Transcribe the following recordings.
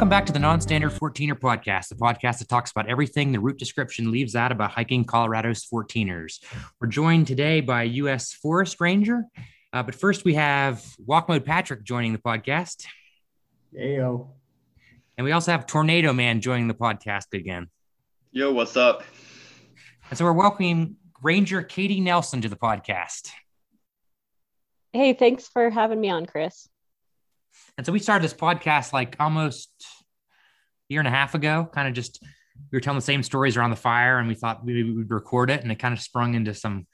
Welcome back to the Non-Standard 14er podcast, the podcast that talks about everything the route description leaves out about hiking Colorado's 14ers. We're joined today by U.S. Forest Ranger, uh, but first we have Walk Mode Patrick joining the podcast. Ayo. And we also have Tornado Man joining the podcast again. Yo, what's up? And so we're welcoming Ranger Katy Nelson to the podcast. Hey, thanks for having me on, Chris. And so we started this podcast like almost a year and a half ago, kind of just we were telling the same stories around the fire and we thought we would record it and it kind of sprung into some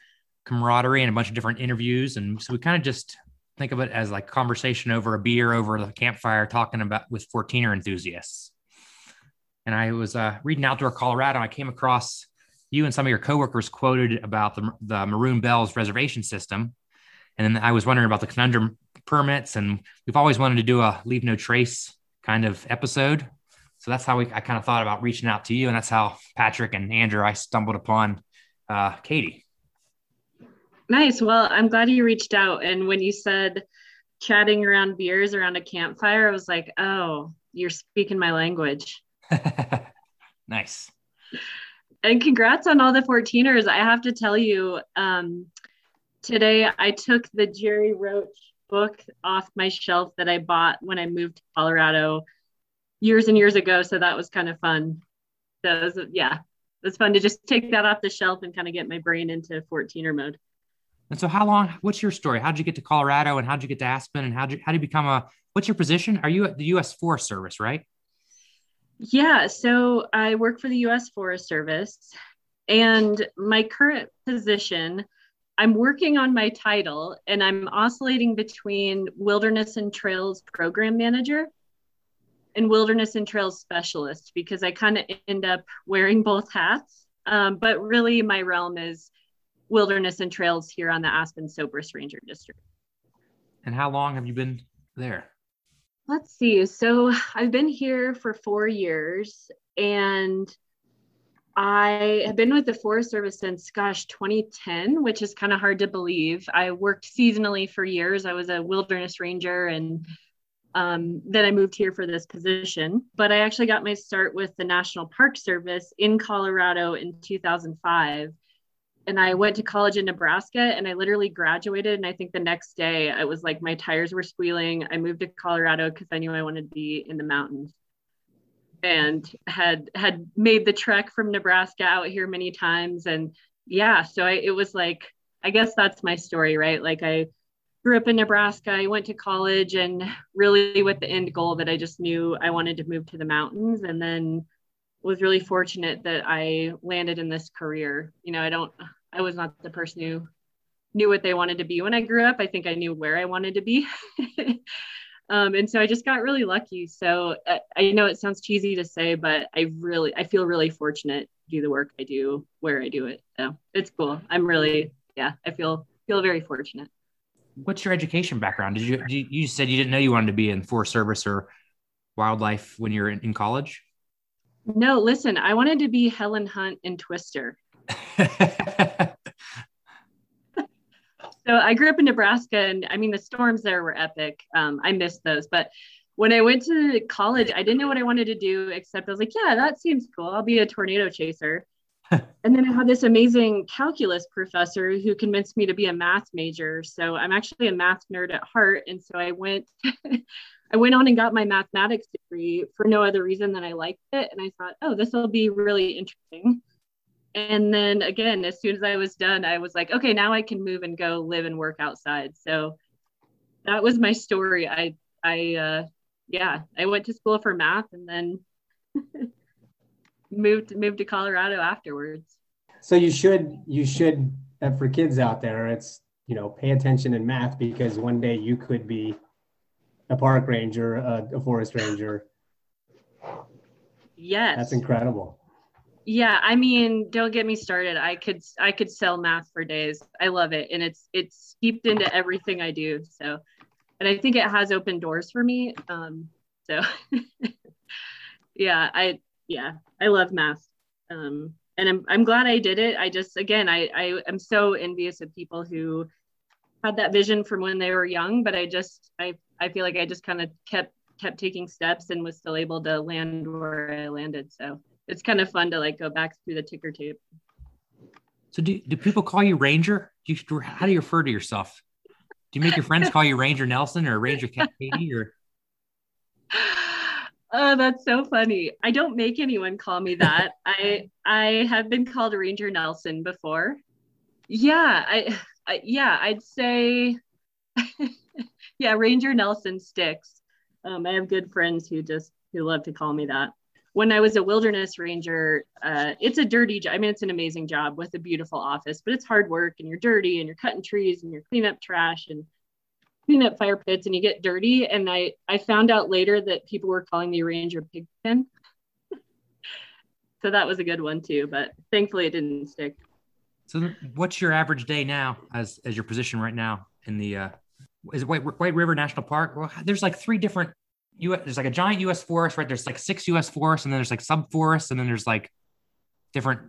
camaraderie and a bunch of different interviews. And so we kind of just think of it as like conversation over a beer over the campfire talking about with 14er enthusiasts. And I was uh, reading Outdoor Colorado. I came across you and some of your coworkers quoted about the, the Maroon Bells reservation system. And then I was wondering about the conundrum permits. And we've always wanted to do a leave no trace kind of episode. So that's how we, I kind of thought about reaching out to you. And that's how Patrick and Andrew, I stumbled upon uh, Katy. Nice. Well, I'm glad you reached out. And when you said chatting around beers around a campfire, I was like, oh, you're speaking my language. nice. And congrats on all the 14ers. I have to tell you, um, today I took the Gerry Roach book off my shelf that I bought when I moved to Colorado years and years ago. So that was kind of fun. So it was, yeah, it was fun to just take that off the shelf and kind of get my brain into 14er mode. And so, how long? What's your story? How'd you get to Colorado, and how'd you get to Aspen, and how'd you how do you become a? What's your position? Are you at the U.S. Forest Service, right? Yeah, so I work for the U.S. Forest Service, and my current position, I'm working on my title, and I'm oscillating between Wilderness and Trails Program Manager and Wilderness and Trails Specialist because I kind of end up wearing both hats. Um, but really, my realm is wilderness and trails here on the Aspen Sopris Ranger District. And how long have you been there? Let's see. So I've been here for four years and I have been with the Forest Service since, gosh, 2010, which is kind of hard to believe. I worked seasonally for years. I was a wilderness ranger and um, I moved here for this position. But I actually got my start with the National Park Service in Colorado in 2005 and I went to college in Nebraska and I literally graduated. And I think the next day I was like, my tires were squealing. I moved to Colorado because I knew I wanted to be in the mountains and had had made the trek from Nebraska out here many times. And yeah, so I, it was like, I guess that's my story, right? Like I grew up in Nebraska. I went to college and really with the end goal that I just knew I wanted to move to the mountains. And then was really fortunate that I landed in this career. You know, I don't, I was not the person who knew what they wanted to be when I grew up. I think I knew where I wanted to be. um, and so I just got really lucky. So I, uh, I know it sounds cheesy to say, but I really, I feel really fortunate to do the work I do where I do it. So it's cool. I'm really, yeah, I feel, feel very fortunate. What's your education background? Did you, you, you said you didn't know you wanted to be in Forest Service or wildlife when you were in, in college? No, listen, I wanted to be Helen Hunt in Twister. so I grew up in Nebraska, and I mean, the storms there were epic. Um, I missed those. But when I went to college, I didn't know what I wanted to do, except I was like, yeah, that seems cool. I'll be a tornado chaser. and then I had this amazing calculus professor who convinced me to be a math major. So I'm actually a math nerd at heart. And so I went I went on and got my mathematics degree for no other reason than I liked it. And I thought, oh, this will be really interesting. And then again, as soon as I was done, I was like, okay, now I can move and go live and work outside. So that was my story. I, I, uh, yeah, I went to school for math and then moved moved to Colorado afterwards. So you should you should uh, for kids out there, it's you know pay attention in math because one day you could be a park ranger, a, a forest ranger. Yes. That's incredible. Yeah, I mean, don't get me started. I could I could sell math for days. I love it and it's it's steeped into everything I do. So and I think it has opened doors for me. Um so yeah, I yeah, I love math. Um and I'm I'm glad I did it. I just again, I I am so envious of people who had that vision from when they were young, but I just I I feel like I just kind of kept kept taking steps and was still able to land where I landed. So it's kind of fun to like go back through the ticker tape. So do, do people call you Ranger? Do you, how do you refer to yourself? Do you make your friends call you Ranger Nelson or Ranger Katie or? Oh, that's so funny. I don't make anyone call me that. I I have been called Ranger Nelson before. Yeah, I, I yeah, I'd say yeah, Ranger Nelson sticks. Um, I have good friends who just who love to call me that. When I was a wilderness ranger, uh, it's a dirty job. I mean, it's an amazing job with a beautiful office, but it's hard work and you're dirty and you're cutting trees and you're cleaning up trash and clean up fire pits and you get dirty. And I, I found out later that people were calling me Ranger Pigpen. so that was a good one too, but thankfully it didn't stick. So what's your average day now as, as your position right now in the, uh, is it White, White River National Park? Well, there's like three different US, there's like a giant US forest, right? There's like six US forests, and then there's like sub forests, and then there's like different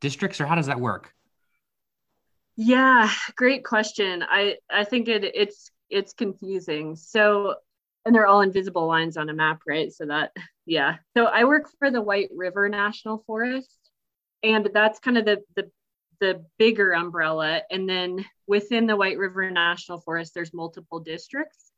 districts, or how does that work? Yeah, great question. I I think it it's it's confusing. So and they're all invisible lines on a map, right? So that yeah. So I work for the White River National Forest, and that's kind of the the the bigger umbrella. And then within the White River National Forest, there's multiple districts.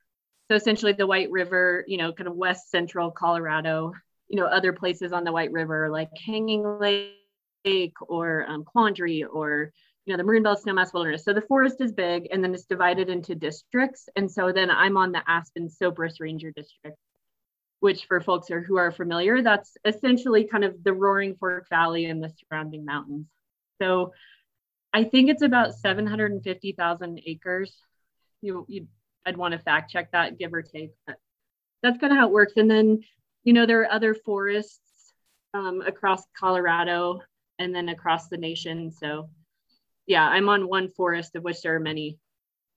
So essentially, the White River, you know, kind of west central Colorado, you know, other places on the White River like Hanging Lake or um, Quandary or you know the Maroon Bells Snowmass Wilderness. So the forest is big, and then it's divided into districts. And so then I'm on the Aspen Sopris Ranger District, which for folks who are familiar, that's essentially kind of the Roaring Fork Valley and the surrounding mountains. So I think it's about 750,000 acres. You, you, I'd want to fact check that, give or take. But that's kind of how it works. And then, you know, there are other forests um, across Colorado and then across the nation. So, yeah, I'm on one forest, of which there are many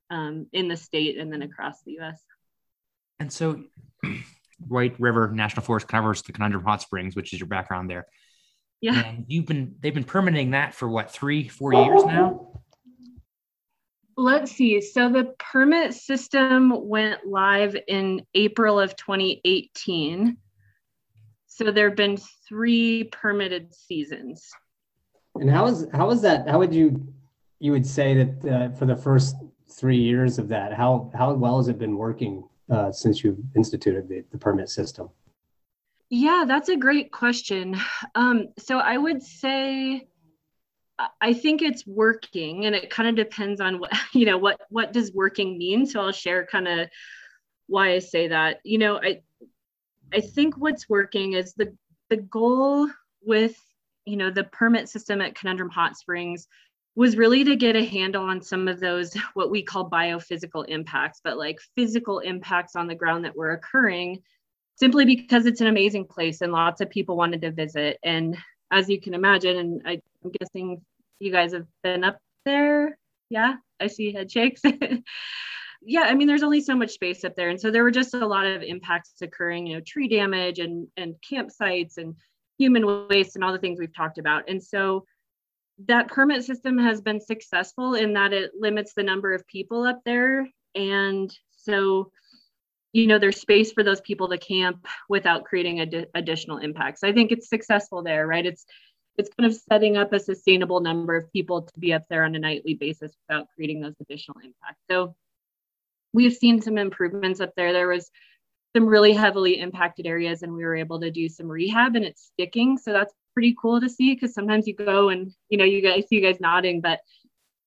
um, in the state and then across the U.S. And so, White River National Forest covers the Conundrum Hot Springs, which is your background there. Yeah. And you've been they've been permitting that for what three, four years now? Let's see. So the permit system went live in April of 2018. So there have been three permitted seasons. And how is how is that? How would you you would say that uh, for the first three years of that, how how well has it been working uh, since you've instituted the, the permit system? Yeah, that's a great question. Um, so I would say I think it's working, and it kind of depends on what you know what what does working mean. So I'll share kind of why I say that. You know, I I think what's working is the the goal with you know the permit system at Conundrum Hot Springs was really to get a handle on some of those what we call biophysical impacts, but like physical impacts on the ground that were occurring simply because it's an amazing place and lots of people wanted to visit. And as you can imagine, and I, am guessing you guys have been up there. Yeah, I see head shakes. yeah, I mean, there's only so much space up there. And so there were just a lot of impacts occurring, you know, tree damage and, and campsites and human waste and all the things we've talked about. And so that permit system has been successful in that it limits the number of people up there. And so you know there's space for those people to camp without creating ad- additional impacts. I think it's successful there right? It's it's kind of setting up a sustainable number of people to be up there on a nightly basis without creating those additional impacts. So we've seen some improvements up there. There was some really heavily impacted areas and we were able to do some rehab and it's sticking. So that's pretty cool to see because sometimes you go and you know you guys see you guys nodding but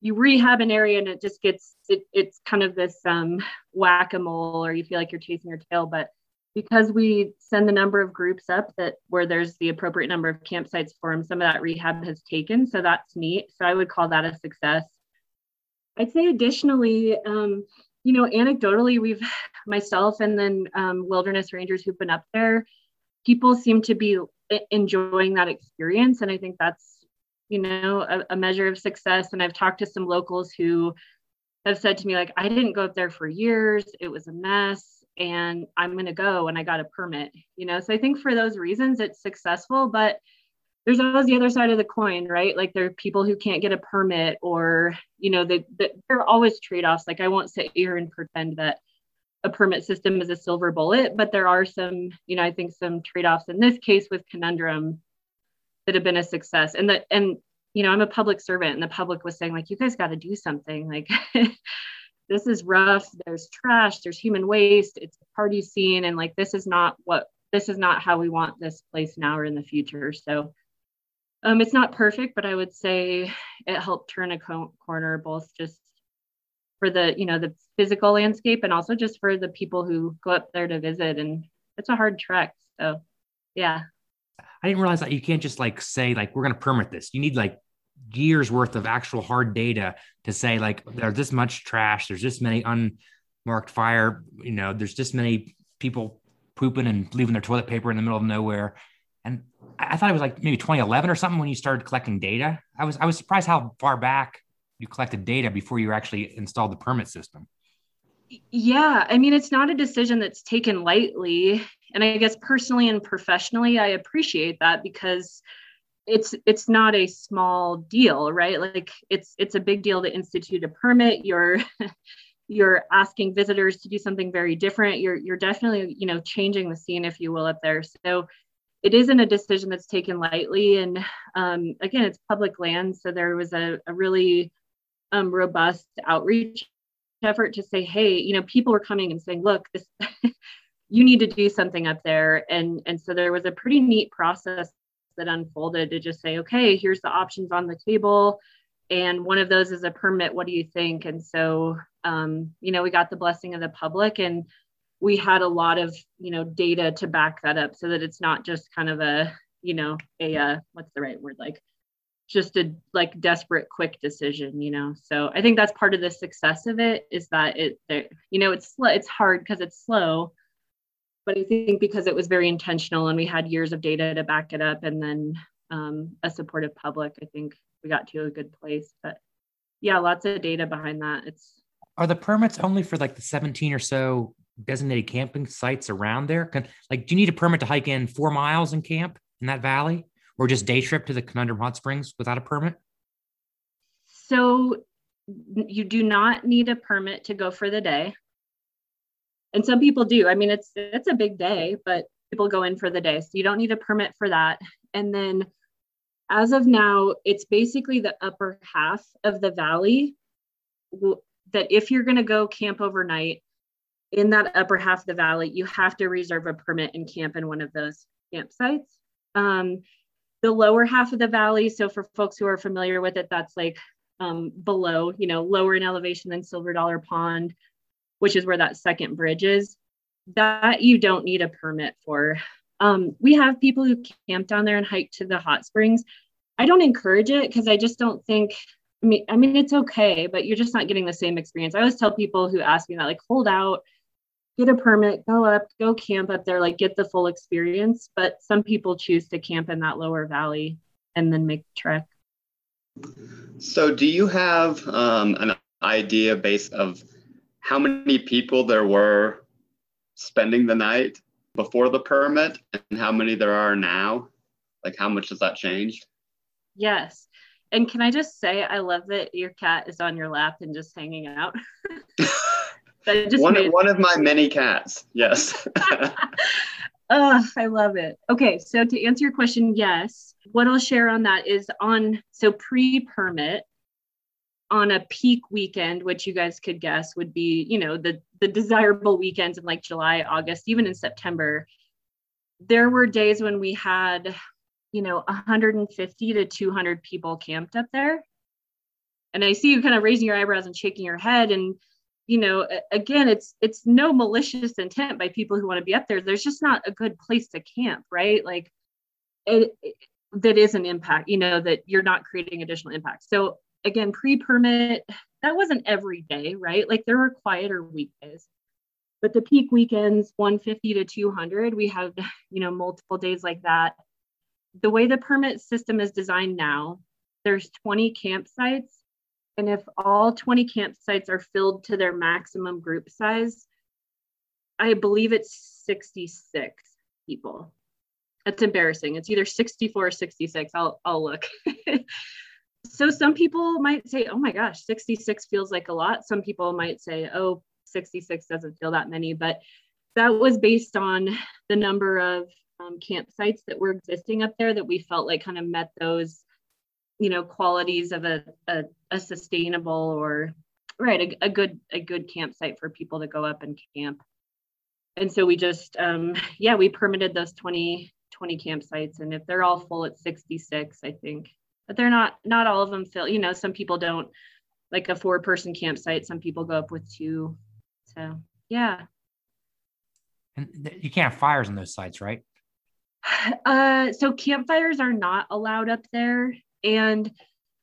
you rehab an area and it just gets it, it's kind of this um, whack-a-mole or you feel like you're chasing your tail. But because we send the number of groups up that where there's the appropriate number of campsites for them some of that rehab has taken so that's neat. So i would call that a success. I'd say additionally um, you know anecdotally we've myself and then um, wilderness rangers who've been up there people seem to be enjoying that experience and i think that's you know, a, a measure of success. And I've talked to some locals who have said to me, like, I didn't go up there for years. It was a mess and I'm going to go. And I got a permit, you know? So I think for those reasons, it's successful, but there's always the other side of the coin, right? Like there are people who can't get a permit or, you know, they, there are always trade-offs. Like I won't sit here and pretend that a permit system is a silver bullet, but there are some, you know, I think some trade-offs in this case with conundrum that have been a success. And that and you know, I'm a public servant and the public was saying, like, you guys got to do something. Like this is rough. There's trash, there's human waste, it's a party scene, and like this is not what this is not how we want this place now or in the future. So um, it's not perfect, but I would say it helped turn a co- corner, both just for the you know the physical landscape and also just for the people who go up there to visit. And it's a hard trek. So yeah. I didn't realize that you can't just like say like we're going to permit this. You need like years worth of actual hard data to say like there's this much trash, there's this many unmarked fire, you know, there's this many people pooping and leaving their toilet paper in the middle of nowhere. And I thought it was like maybe 2011 or something when you started collecting data. I was I was surprised how far back you collected data before you actually installed the permit system. Yeah, I mean it's not a decision that's taken lightly, and I guess personally and professionally I appreciate that because it's it's not a small deal right? Like it's it's a big deal to institute a permit. You're you're asking visitors to do something very different. You're you're definitely you know changing the scene if you will up there. So it isn't a decision that's taken lightly. And um, again it's public land. So there was a, a really um, robust outreach effort to say hey you know people were coming and saying look this you need to do something up there and and so there was a pretty neat process that unfolded to just say, okay, here's the options on the table. And one of those is a permit. What do you think? And so, um, you know, we got the blessing of the public and we had a lot of, you know, data to back that up so that it's not just kind of a, you know, a, uh, what's the right word? Like just a like desperate quick decision, you know? So I think that's part of the success of it is that it, you know, it's, it's hard because it's slow, but I think because it was very intentional and we had years of data to back it up and then um, a supportive public, I think we got to a good place. But yeah, lots of data behind that. It's are the permits only for like the 17 or so designated camping sites around there? Can, like, do you need a permit to hike in four miles and camp in that valley, or just day trip to the Conundrum Hot Springs without a permit? So you do not need a permit to go for the day. And some people do. I mean it's it's a big day but people go in for the day. So you don't need a permit for that. And then as of now it's basically the upper half of the valley that if you're going to go camp overnight in that upper half of the valley you have to reserve a permit and camp in one of those campsites. Um, the lower half of the valley so for folks who are familiar with it that's like um, below you know lower in elevation than silver dollar pond which is where that second bridge is, that you don't need a permit for. Um, we have people who camp down there and hike to the hot springs. I don't encourage it because I just don't think. I mean, I mean, it's okay, but you're just not getting the same experience. I always tell people who ask me that, like, hold out, get a permit, go up, go camp up there, like, get the full experience. But some people choose to camp in that lower valley and then make the trek. So, do you have um, an idea based of how many people there were spending the night before the permit and how many there are now? Like, how much has that changed? Yes. And can I just say, I love that your cat is on your lap and just hanging out. one, made... one of my many cats. Yes. oh, I love it. Okay. So, to answer your question, yes. What I'll share on that is on, so pre permit, on a peak weekend, which you guys could guess would be, you know, the the desirable weekends in like July, August, even in September, there were days when we had, you know, 150 to 200 people camped up there. And I see you kind of raising your eyebrows and shaking your head and you know again it's it's no malicious intent by people who want to be up there there's just not a good place to camp right like it, it that is an impact you know that you're not creating additional impact so again, pre-permit, that wasn't every day, right? Like there were quieter weekdays. But the peak weekends, 150 to 200, we have, you know, multiple days like that. The way the permit system is designed now, there's 20 campsites. And if all 20 campsites are filled to their maximum group size, I believe it's 66 people. That's embarrassing. It's either 64 or 66. I'll, I'll look. so some people might say, oh my gosh, 66 feels like a lot. Some people might say, oh, 66 doesn't feel that many, but that was based on the number of um, campsites that were existing up there that we felt like kind of met those, you know, qualities of a, a, a sustainable or right a, a, good a good campsite for people to go up and camp. And so we just um, yeah we permitted those 20 20 campsites, and if they're all full, it's 66, I think. But they're not not all of them fill. You know, some people don't like a four person campsite. Some people go up with two. So yeah. And you can't have fires on those sites, right? Uh, so campfires are not allowed up there, and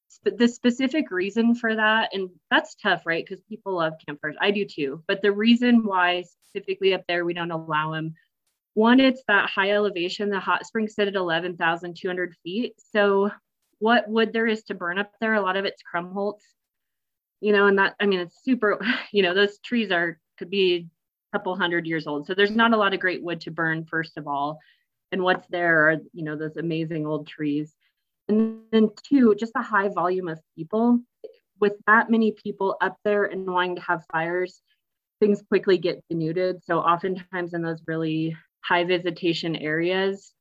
sp- the specific reason for that, and that's tough, right? Because people love campfires. I do too. But the reason why specifically up there we don't allow them one, it's that high elevation. The hot springs sit at 11,200 feet. So, what wood there is to burn up there, a lot of it's Krummholz, you know, and that, I mean, it's super, you know, those trees are, could be a couple hundred years old. So, there's not a lot of great wood to burn, first of all. And what's there are, you know, those amazing old trees. And then, two, just a high volume of people. With that many people up there and wanting to have fires, things quickly get denuded. So, oftentimes in those really high visitation areas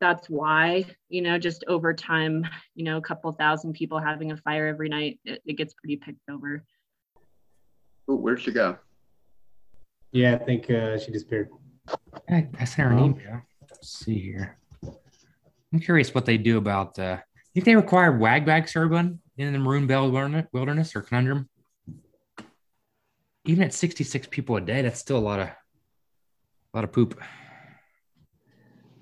that's why you know just over time you know a couple thousand people having a fire every night it, it gets pretty picked over. Ooh, where'd she go? Yeah i think uh, she disappeared. I, I sent her an email. Let's see here i'm curious what they do about uh think they require wag bags for in the maroon bell wilderness or conundrum even at 66 people a day that's still a lot of a lot of poop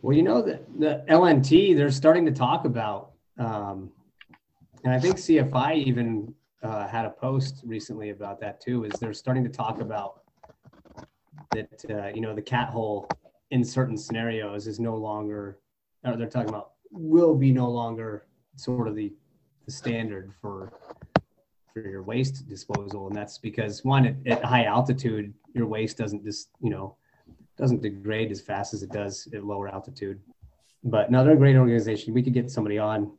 well, you know the the LNT they're starting to talk about, um, and I think CFI even uh, had a post recently about that too. Is they're starting to talk about that uh, you know the cat hole in certain scenarios is no longer, or they're talking about will be no longer sort of the, the standard for for your waste disposal, and that's because one at, at high altitude your waste doesn't just you know doesn't degrade as fast as it does at lower altitude. But another great organization. We could get somebody on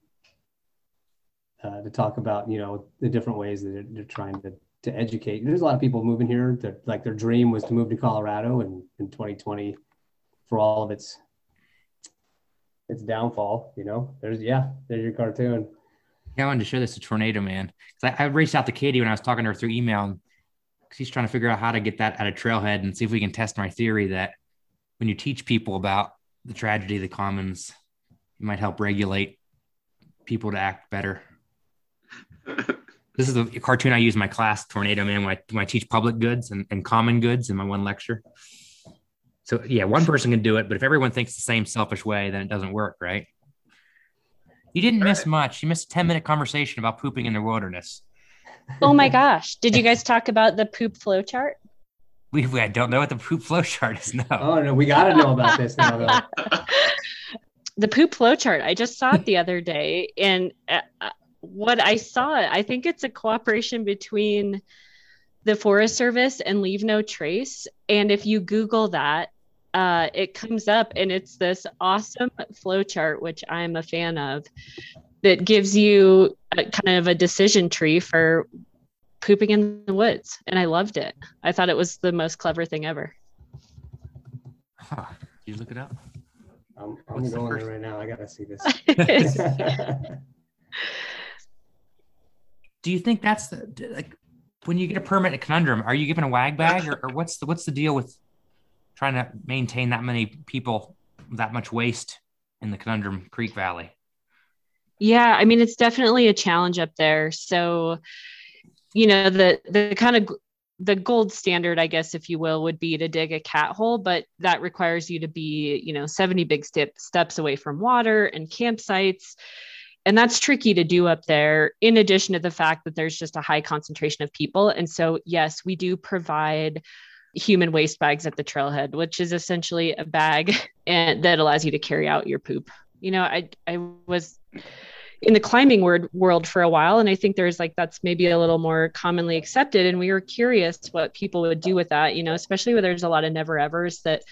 uh, to talk about, you know, the different ways that they're, they're, trying to, to educate. There's a lot of people moving here that like their dream was to move to Colorado and in 2020 for all of its its downfall, you know, there's, yeah, there's your cartoon. Yeah, I wanted to show this to Tornado Man. I, I reached out to Katy when I was talking to her through email and he's trying to figure out how to get that at a trailhead and see if we can test my theory that when you teach people about the tragedy of the commons, it might help regulate people to act better. this is a cartoon I use in my class, Tornado Man, when I, when I teach public goods and, and common goods in my one lecture. So yeah, one person can do it, but if everyone thinks the same selfish way, then it doesn't work, right? You didn't miss much. You missed a 10 minute conversation about pooping in the wilderness oh my gosh. Did you guys talk about the poop flow chart? We, we I don't know what the poop flow chart is. No. Oh no, we got to know about this now. Though. the poop flow chart. I just saw it the other day, and uh, uh, what I saw, I think it's a cooperation between the Forest Service and Leave No Trace. And if you Google that, uh, it comes up, and it's this awesome flow chart, which I'm a fan of, that gives you a, kind of a decision tree for pooping in the woods. And i loved it. I thought it was the most clever thing ever. Huh. you look it up? I'm, I'm going there right now. I gotta see this. Do you think that's the like when you get a permit at conundrum are you given a wag bag or, or what's the what's the deal with trying to maintain that many people that much waste in the conundrum creek valley yeah, I mean it's definitely a challenge up there. So, you know, the the kind of the gold standard, I guess, if you will, would be to dig a cat hole, but that requires you to be, you know, 70 big step, steps away from water and campsites. And that's tricky to do up there, in addition to the fact that there's just a high concentration of people. And so, yes, we do provide human waste bags at the trailhead, which is essentially a bag and that allows you to carry out your poop. You know, I I was in the climbing word world for a while and i think there's like that's maybe a little more commonly accepted and we were curious what people would do with that you know especially where there's a lot of never evers that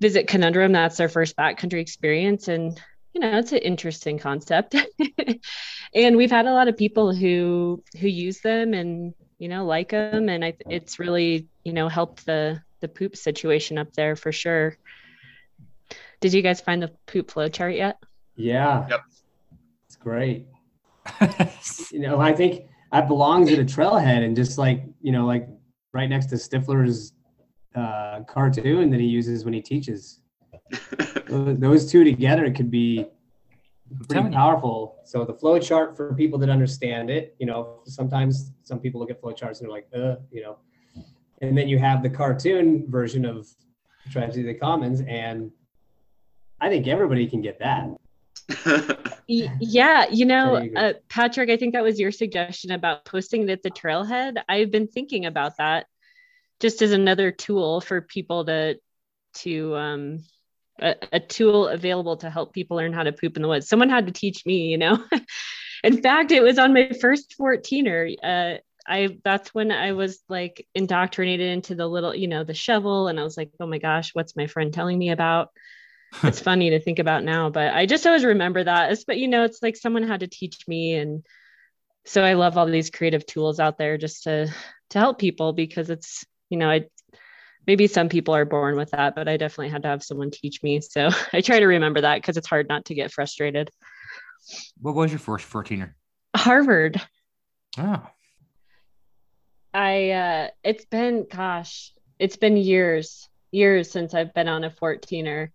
visit conundrum that's their first backcountry experience and you know it's an interesting concept and we've had a lot of people who who use them and you know, like them. And I, it's really, you know, helped the, the poop situation up there for sure. Did you guys find the poop flow chart yet? Yeah. Yep. It's great. you know, I think that belongs at a trailhead and just like, you know, like right next to Stifler's uh, cartoon that he uses when he teaches. Those two together could be pretty powerful. So the flow chart for people that understand it, you know, sometimes some people look at flow charts and they're like, uh, you know, and then you have the cartoon version of Tragedy of the Commons, and I think everybody can get that. yeah, you know, uh, Patrick, I think that was your suggestion about posting it at the trailhead. I've been thinking about that just as another tool for people to to um a, a, tool available to help people learn how to poop in the woods. Someone had to teach me, you know. in fact, it was on my first 14er. Uh, I that's when I was like indoctrinated into the little, you know, the shovel, and I was like, oh my gosh, what's my friend telling me about? it's funny to think about now, but I just always remember that. But you know, it's like someone had to teach me, and so I love all these creative tools out there just to to help people because it's you know, I maybe some people are born with that, but I definitely had to have someone teach me. So I try to remember that because it's hard not to get frustrated. What was your first 14er? Harvard. Oh. I uh it's been gosh, it's been years, years since I've been on a 14er.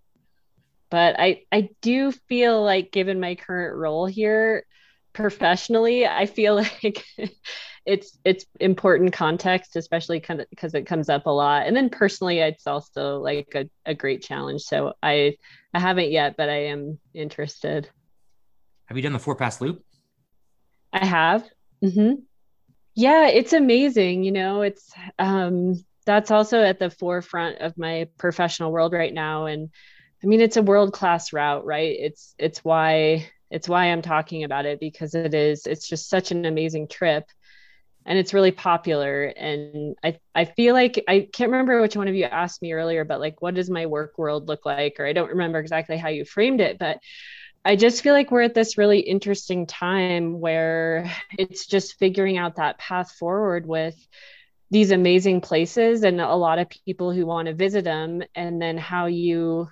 But I I do feel like given my current role here professionally, I feel like it's it's important context, especially kind of because it comes up a lot. And then personally, it's also like a, a great challenge. So I I haven't yet, but I am interested. Have you done the four pass loop? I have. Mm-hmm. Yeah, it's amazing. You know, it's um that's also at the forefront of my professional world right now. And I mean, it's a world class route, right? It's it's why it's why I'm talking about it because it is it's just such an amazing trip and it's really popular and i i feel like i can't remember which one of you asked me earlier but like what does my work world look like? Or i don't remember exactly how you framed it but i just feel like we're at this really interesting time where it's just figuring out that path forward with these amazing places and a lot of people who want to visit them and then how you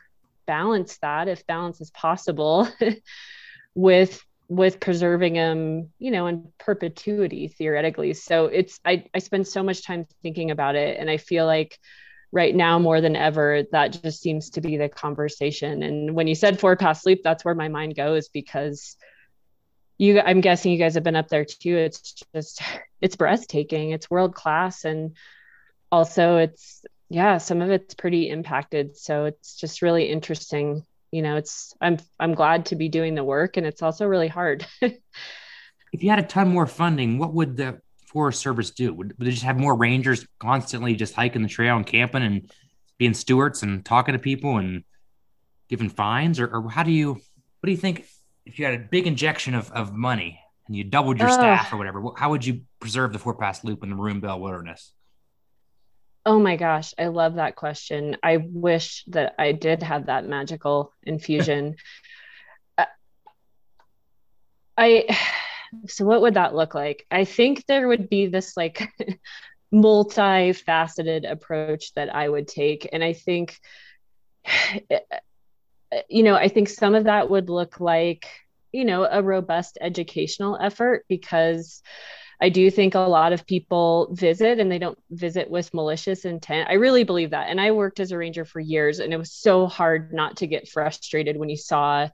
balance that if balance is possible with with preserving them, you know, in perpetuity theoretically. So it's I I spend so much time thinking about it and I feel like right now more than ever that just seems to be the conversation. And when you said four pass loop, that's where my mind goes because you I'm guessing you guys have been up there too. It's just it's breathtaking. It's world class and also it's yeah, some of it's pretty impacted. So it's just really interesting you know it's i'm i'm glad to be doing the work and it's also really hard. If you had a ton more funding what would the forest service do? Would, would they just have more rangers constantly just hiking the trail and camping and being stewards and talking to people and giving fines? Or, or how do you what do you think if you had a big injection of, of money and you doubled your uh, staff or whatever how would you preserve the four pass loop in the Maroon Bell wilderness Oh my gosh, I love that question. I wish that I did have that magical infusion. Uh, I so what would that look like? I think there would be this like multifaceted approach that I would take and I think you know, I think some of that would look like, you know, a robust educational effort because I do think a lot of people visit and they don't visit with malicious intent. I really believe that. And I worked as a ranger for years and it was so hard not to get frustrated when you saw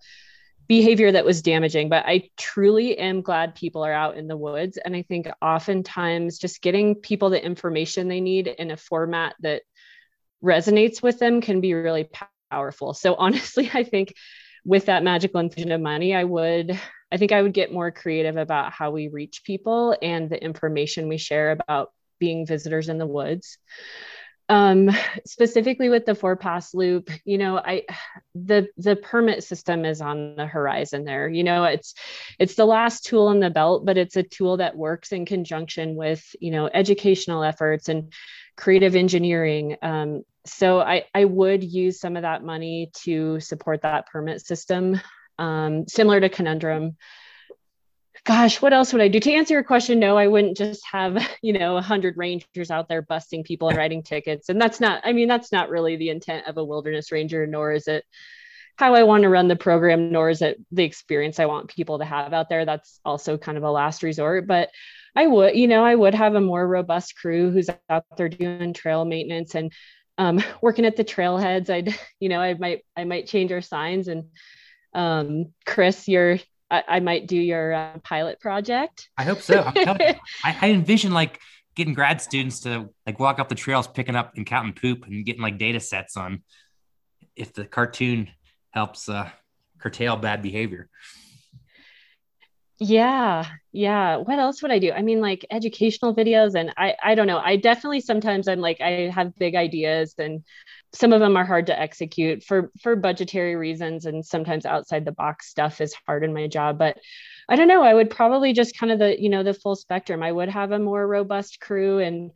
behavior that was damaging. But I truly am glad people are out in the woods. And I think oftentimes just getting people the information they need in a format that resonates with them can be really powerful. So honestly, I think with that magical infusion of money, I would I think I would get more creative about how we reach people and the information we share about being visitors in the woods. Um, specifically with the four pass loop, you know, I the the permit system is on the horizon there. You know, it's it's the last tool in the belt, but it's a tool that works in conjunction with you know educational efforts and creative engineering. Um, so I I would use some of that money to support that permit system um, similar to Conundrum. gosh, what else would I do? To answer your question, no, I wouldn't just have, you know, a hundred rangers out there busting people and writing tickets. And that's not, I mean, that's not really the intent of a wilderness ranger, nor is it how I want to run the program, nor is it the experience I want people to have out there. That's also kind of a last resort. But I would, you know, I would have a more robust crew who's out there doing trail maintenance and um, working at the trailheads. I'd, you know, I might, I might change our signs and um, Chris, you're, I, I might do your uh, pilot project. I hope so. You, I, I envision like getting grad students to like walk up the trails, picking up and counting poop and getting like data sets on if the cartoon helps uh, curtail bad behavior. Yeah, yeah. What else would I do? I mean, like educational videos, and I, I don't know. I definitely sometimes I'm like I have big ideas, and some of them are hard to execute for for budgetary reasons, and sometimes outside the box stuff is hard in my job. But I don't know. I would probably just kind of the you know the full spectrum. I would have a more robust crew, and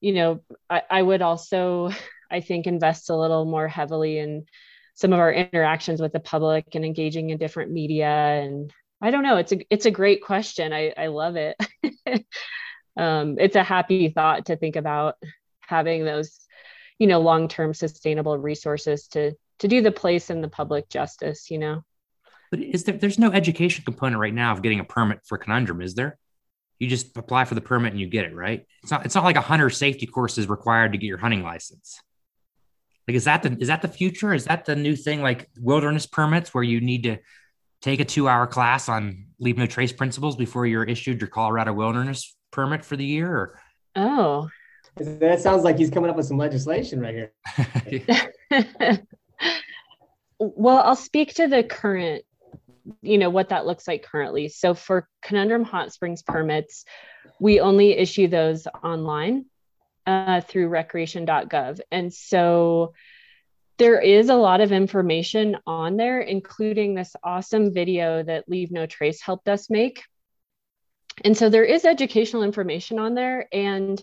you know, I, I would also I think invest a little more heavily in some of our interactions with the public and engaging in different media and I don't know. It's a it's a great question. I I love it. um, it's a happy thought to think about having those, you know, long term sustainable resources to to do the place and the public justice. You know. But is there? There's no education component right now of getting a permit for conundrum, is there? You just apply for the permit and you get it, right? It's not. It's not like a hunter safety course is required to get your hunting license. Like, is that the is that the future? Is that the new thing? Like wilderness permits, where you need to take a two hour class on leave no trace principles before you're issued your Colorado wilderness permit for the year? Or... Oh, that sounds like he's coming up with some legislation right here. well, I'll speak to the current, you know, what that looks like currently. So for Conundrum Hot Springs permits, we only issue those online uh, through recreation.gov. And so there is a lot of information on there, including this awesome video that Leave No Trace helped us make. And so there is educational information on there. And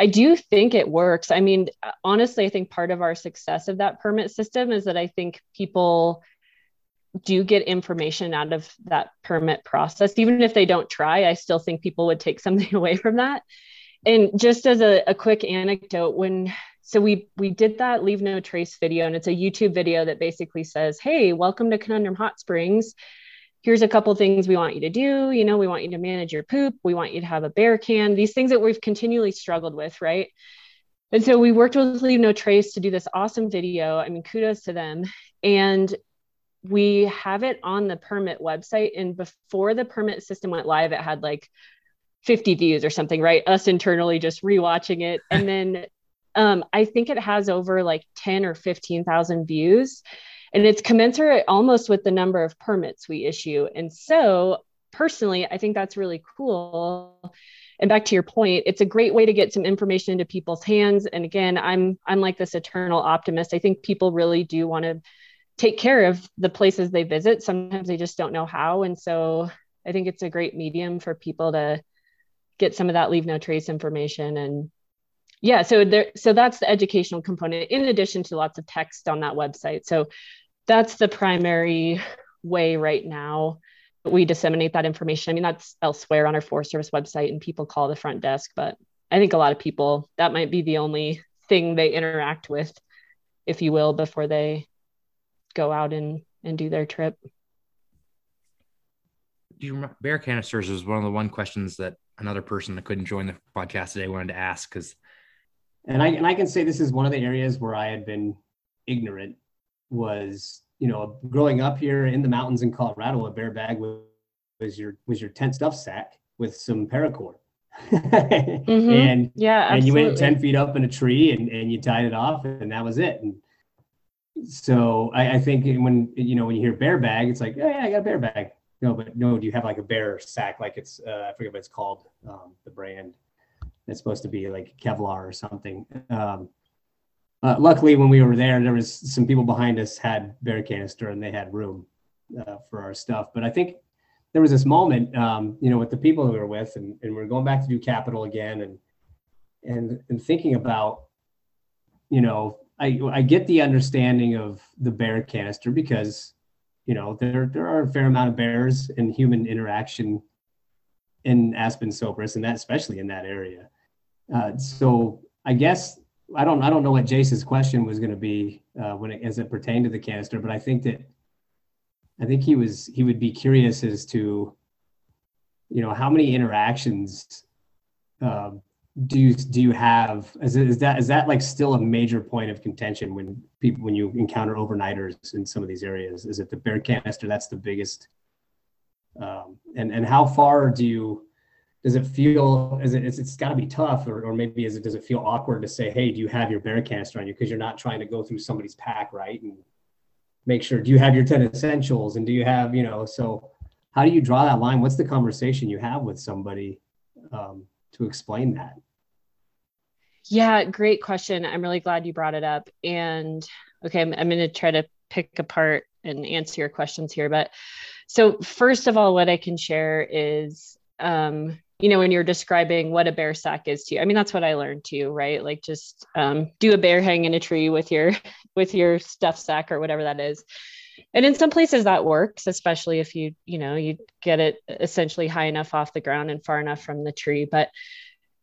I do think it works. I mean, honestly, I think part of our success of that permit system is that I think people do get information out of that permit process. Even if they don't try, I still think people would take something away from that and just as a, a quick anecdote when so we we did that leave no trace video and it's a youtube video that basically says hey welcome to conundrum hot springs here's a couple things we want you to do. You know we want you to manage your poop. We want you to have a bear can. These things that we've continually struggled with right? And so we worked with leave no trace to do this awesome video. I mean kudos to them. And we have it on the permit website. And before the permit system went live it had like 50 views or something, right? Us internally just rewatching it. And then um, I think it has over like 10 or 15,000 views. And it's commensurate almost with the number of permits we issue. And so, personally, I think that's really cool. And back to your point, it's a great way to get some information into people's hands. And again, I'm I'm like this eternal optimist. I think people really do want to take care of the places they visit. Sometimes they just don't know how. And so I think it's a great medium for people to get some of that leave no trace information and yeah so there so that's the educational component in addition to lots of text on that website. So that's the primary way right now we disseminate that information. I mean that's elsewhere on our forest service website and people call the front desk but i think a lot of people that might be the only thing they interact with if you will before they go out and and do their trip. Do you remember bear canisters was one of the one questions that another person that couldn't join the podcast today wanted to ask because and I and I can say this is one of the areas where I had been ignorant was you know growing up here in the mountains in Colorado a bear bag was, was your was your tent stuff sack with some paracord mm-hmm. and yeah absolutely. and you went 10 feet up in a tree and, and you tied it off and that was it and so I, I think when you know when you hear bear bag it's like oh yeah I got a bear bag no, but no, do you have like a bear sack? Like it's, uh, I forget what it's called, um, the brand. It's supposed to be like Kevlar or something. Um, uh, luckily, when we were there, there was some people behind us had bear canister and they had room uh, for our stuff. But I think there was this moment, um, you know, with the people we were with, and, and we're going back to do Capitol again, and and and thinking about, you know, I I get the understanding of the bear canister because you know there there are a fair amount of bears and human interaction in Aspen Sopris, and that especially in that area. Uh, so I guess I don't I don't know what Jace's question was going to be uh, when it, as it pertained to the canister, but I think that I think he was he would be curious as to you know how many interactions uh, do you do you have? Is, is that is that like still a major point of contention when people when you encounter overnighters in some of these areas? Is it the bear canister that's the biggest? Um, and and how far do you does it feel is it it's, it's got to be tough or, or maybe is it does it feel awkward to say hey do you have your bear canister on you? Because you're not trying to go through somebody's pack right? And make sure do you have your 10 essentials? And do you have you know so how do you draw that line? What's the conversation you have with somebody um, to explain that? Yeah great question. I'm really glad you brought it up. And okay i'm, I'm going to try to pick apart and answer your questions here. But so first of all what i can share is um, you know, when you're describing what a bear sack is to you. I mean, that's what I learned too, right? Like just um, do a bear hang in a tree with your with your stuff sack or whatever that is. And in some places that works, especially if you, you know, you get it essentially high enough off the ground and far enough from the tree. But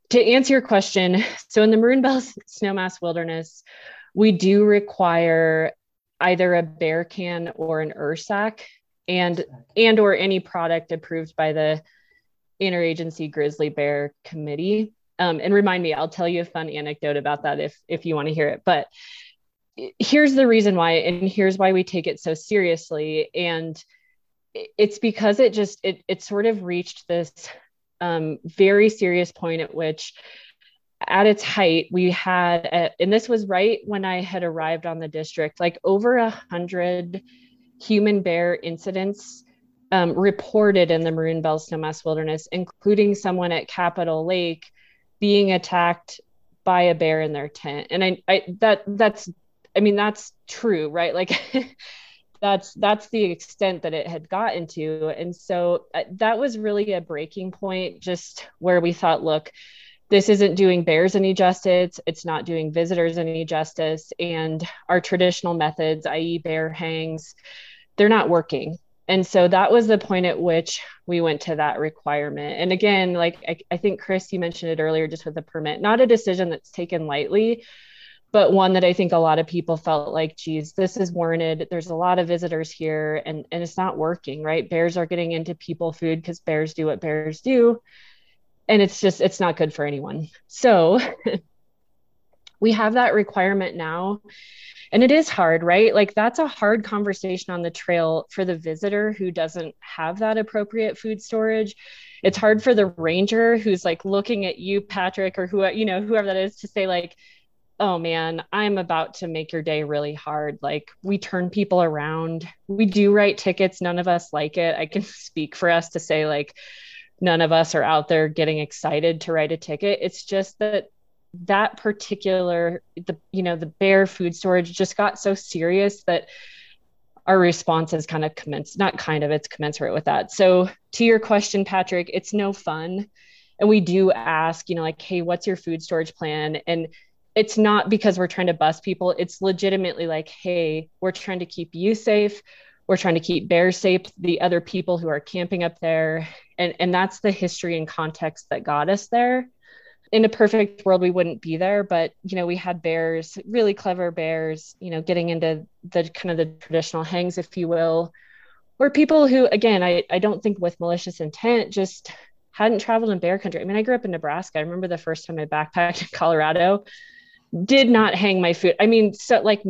to answer your question, so in the Maroon Bells Snowmass Wilderness, we do require either a bear can or an ursack and and or any product approved by the interagency grizzly bear committee. Um, and remind me, I'll tell you a fun anecdote about that if if you want to hear it. But here's the reason why, and here's why we take it so seriously. And it's because it just it it sort of reached this um, very serious point at which at its height we had a, and this was right when i had arrived on the district like over a hundred human bear incidents um, reported in the Maroon Bells Snowmass Wilderness, including someone at Capitol Lake being attacked by a bear in their tent. And I, I that that's, I mean, that's true, right? Like that's that's the extent that it had gotten to. And so uh, that was really a breaking point, just where we thought, look, this isn't doing bears any justice. It's not doing visitors any justice. And our traditional methods, i.e., bear hangs, they're not working and so that was the point at which we went to that requirement. And again like I, I, think chris you mentioned it earlier just with the permit not a decision that's taken lightly but one that i think a lot of people felt like geez this is warranted. There's a lot of visitors here and and it's not working right? Bears are getting into people food because bears do what bears do. And it's just it's not good for anyone. So we have that requirement now and it is hard right? Like that's a hard conversation on the trail for the visitor who doesn't have that appropriate food storage. It's hard for the ranger who's like looking at you patrick or who you know whoever that is to say like oh man i'm about to make your day really hard. Like we turn people around. We do write tickets. None of us like it. I can speak for us to say like none of us are out there getting excited to write a ticket. It's just that that particular the you know the bear food storage just got so serious that our response has kind of commenced not kind of it's commensurate with that. So to your question patrick it's no fun. And we do ask you know like hey what's your food storage plan? And it's not because we're trying to bust people. It's legitimately like hey we're trying to keep you safe. We're trying to keep bears safe the other people who are camping up there. And and that's the history and context that got us there in a perfect world we wouldn't be there but you know we had bears really clever bears you know getting into the kind of the traditional hangs if you will or people who again i, I don't think with malicious intent just hadn't traveled in bear country. I mean i grew up in nebraska. I remember the first time i backpacked in colorado did not hang my food. I mean so like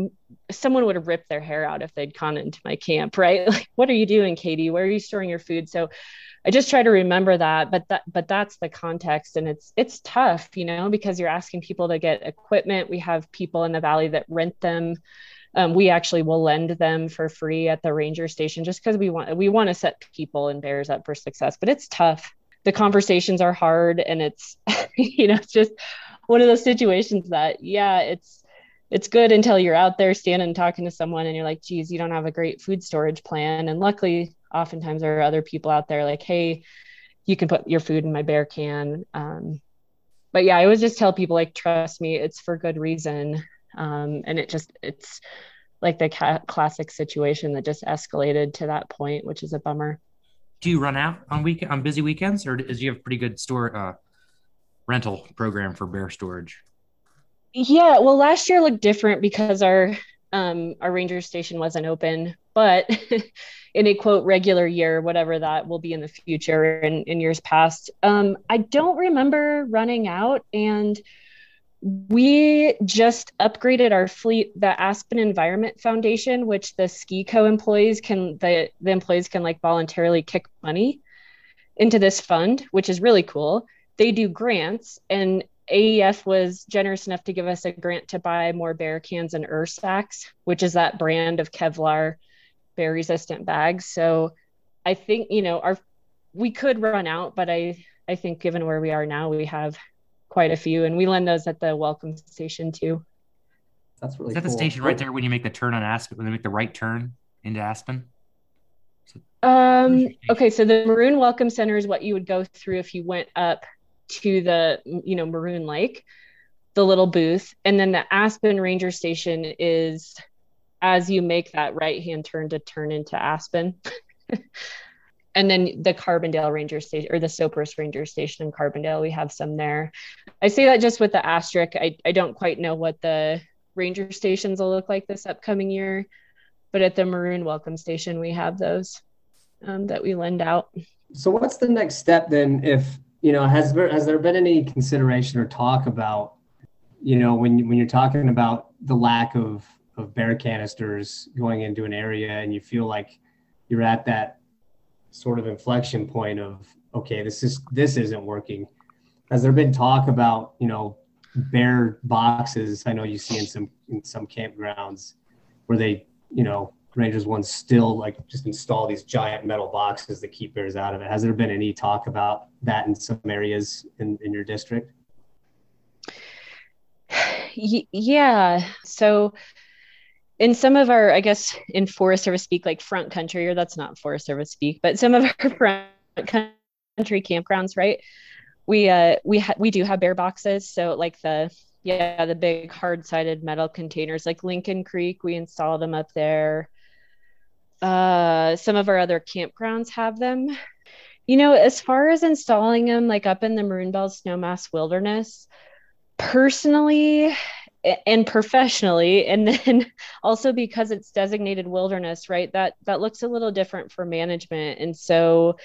someone would have ripped their hair out if they'd gone into my camp right? Like what are you doing Katy? Where are you storing your food? So I just try to remember that, but that but that's the context and it's it's tough, you know, because you're asking people to get equipment. We have people in the valley that rent them. Um, we actually will lend them for free at the ranger station just because we want we want to set people and bears up for success, but it's tough. The conversations are hard and it's you know, it's just one of those situations that yeah, it's it's good until you're out there standing and talking to someone and you're like, geez, you don't have a great food storage plan. And luckily oftentimes there are other people out there like, hey, you can put your food in my bear can. Um, but yeah, I always just tell people like, trust me, it's for good reason. Um, and it just, it's like the ca- classic situation that just escalated to that point, which is a bummer. do you run out on week on busy weekends, or is you have a pretty good store uh, rental program for bear storage? Yeah, well, last year looked different because our um, our ranger station wasn't open, but in a quote regular year, whatever that will be in the future and in years past, um, I don't remember running out. And we just upgraded our fleet the aspen environment foundation which the ski co employees can the, the employees can like voluntarily kick money into this fund which is really cool. They do grants and aef was generous enough to give us a grant to buy more bear cans and Ursacks, which is that brand of kevlar bear resistant bags so i think you know our we could run out but i i think given where we are now we have quite a few, and we lend those at the welcome station too. That's really. Is that cool. the station right there when you make the turn on Aspen? When they make the right turn into Aspen? Um. Okay, so the Maroon Welcome Center is what you would go through if you went up to the you know Maroon Lake, the little booth, and then the Aspen Ranger Station is as you make that right hand turn to turn into Aspen. and then the Carbondale Ranger Station or the Sopris Ranger Station in Carbondale, we have some there. I say that just with the asterisk. I, I don't quite know what the ranger stations will look like this upcoming year, but at the Maroon Welcome Station, we have those um, that we lend out. So, what's the next step then? If you know, has there has there been any consideration or talk about, you know, when when you're talking about the lack of of bear canisters going into an area, and you feel like you're at that sort of inflection point of okay this is this isn't working. Has there been talk about you know bear boxes? I know you see in some in some campgrounds where they you know rangers ones still like just install these giant metal boxes that keep bears out of it has there been any talk about that in some areas in, in your district yeah so in some of our, I guess, in Forest Service speak, like front country, or that's not Forest Service speak, but some of our front country campgrounds, right? We uh we ha- we do have bear boxes, so like the yeah the big hard sided metal containers, like Lincoln Creek, we install them up there. Uh, some of our other campgrounds have them. You know, as far as installing them, like up in the Maroon Bells Snowmass Wilderness, personally, and professionally and then also because it's designated wilderness right that that looks a little different for management. And so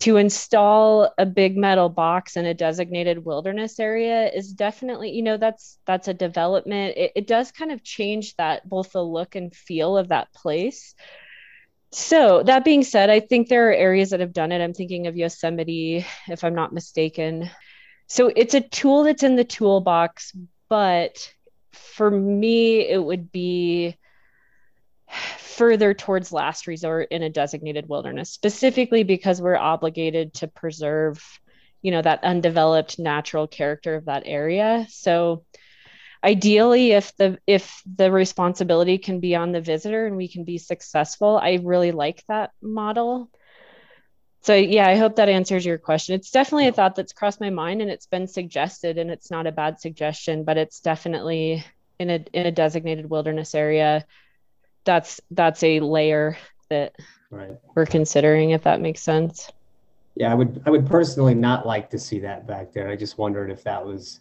to install a big metal box in a designated wilderness area is definitely you know that's that's a development. It, it does kind of change that both the look and feel of that place so that being said i think there are areas that have done it i'm thinking of yosemite if i'm not mistaken so it's a tool that's in the toolbox but for me, it would be further towards last resort in a designated wilderness, specifically because we're obligated to preserve, you know, that undeveloped natural character of that area. So ideally if the if the responsibility can be on the visitor and we can be successful, I really like that model. So yeah, I hope that answers your question. It's definitely a thought that's crossed my mind and it's been suggested and it's not a bad suggestion, but it's definitely in a in a designated wilderness area that's that's a layer that right. we're considering if that makes sense yeah i would i would personally not like to see that back there i just wondered if that was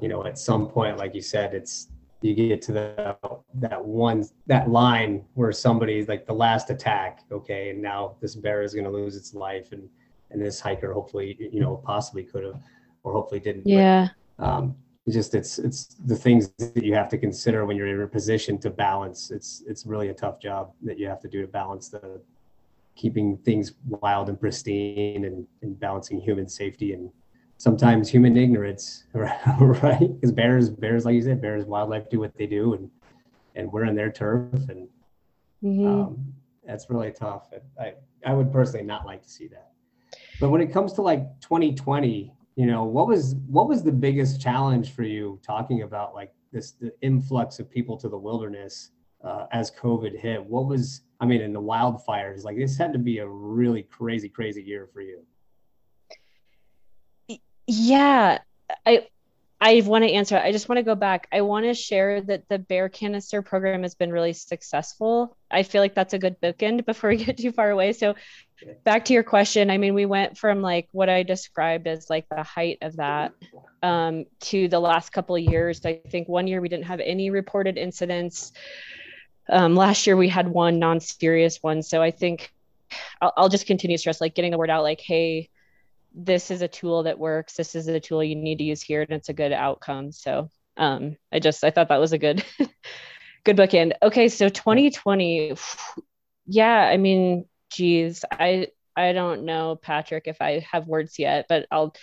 you know at some point like you said it's you get to the that one that line where somebody's like the last attack okay and now this bear is going to lose its life and and this hiker hopefully you know possibly could have or hopefully didn't yeah. but, um just it's it's the things that you have to consider when you're in a position to balance. It's it's really a tough job that you have to do to balance the keeping things wild and pristine and, and balancing human safety and sometimes human ignorance right? Because bears bears like you said bears wildlife do what they do and and we're in their turf and mm-hmm. um, that's really tough. I i would personally not like to see that. But when it comes to like 2020 you know what was what was the biggest challenge for you talking about like this the influx of people to the wilderness uh, as covid hit? What was i mean in the wildfires like this had to be a really crazy crazy year for you yeah i I want to answer. I just want to go back. I want to share that the bear canister program has been really successful. I feel like that's a good bookend before we get too far away. So, back to your question. I mean, we went from like what I described as like the height of that um, to the last couple of years. I think one year we didn't have any reported incidents. Um, last year we had one non-serious one. So I think I'll, I'll just continue to stress like getting the word out, like, hey this is a tool that works this is a tool you need to use here and it's a good outcome. So um, i just i thought that was a good good bookend. Okay so 2020 yeah i mean geez i i don't know patrick if i have words yet but i'll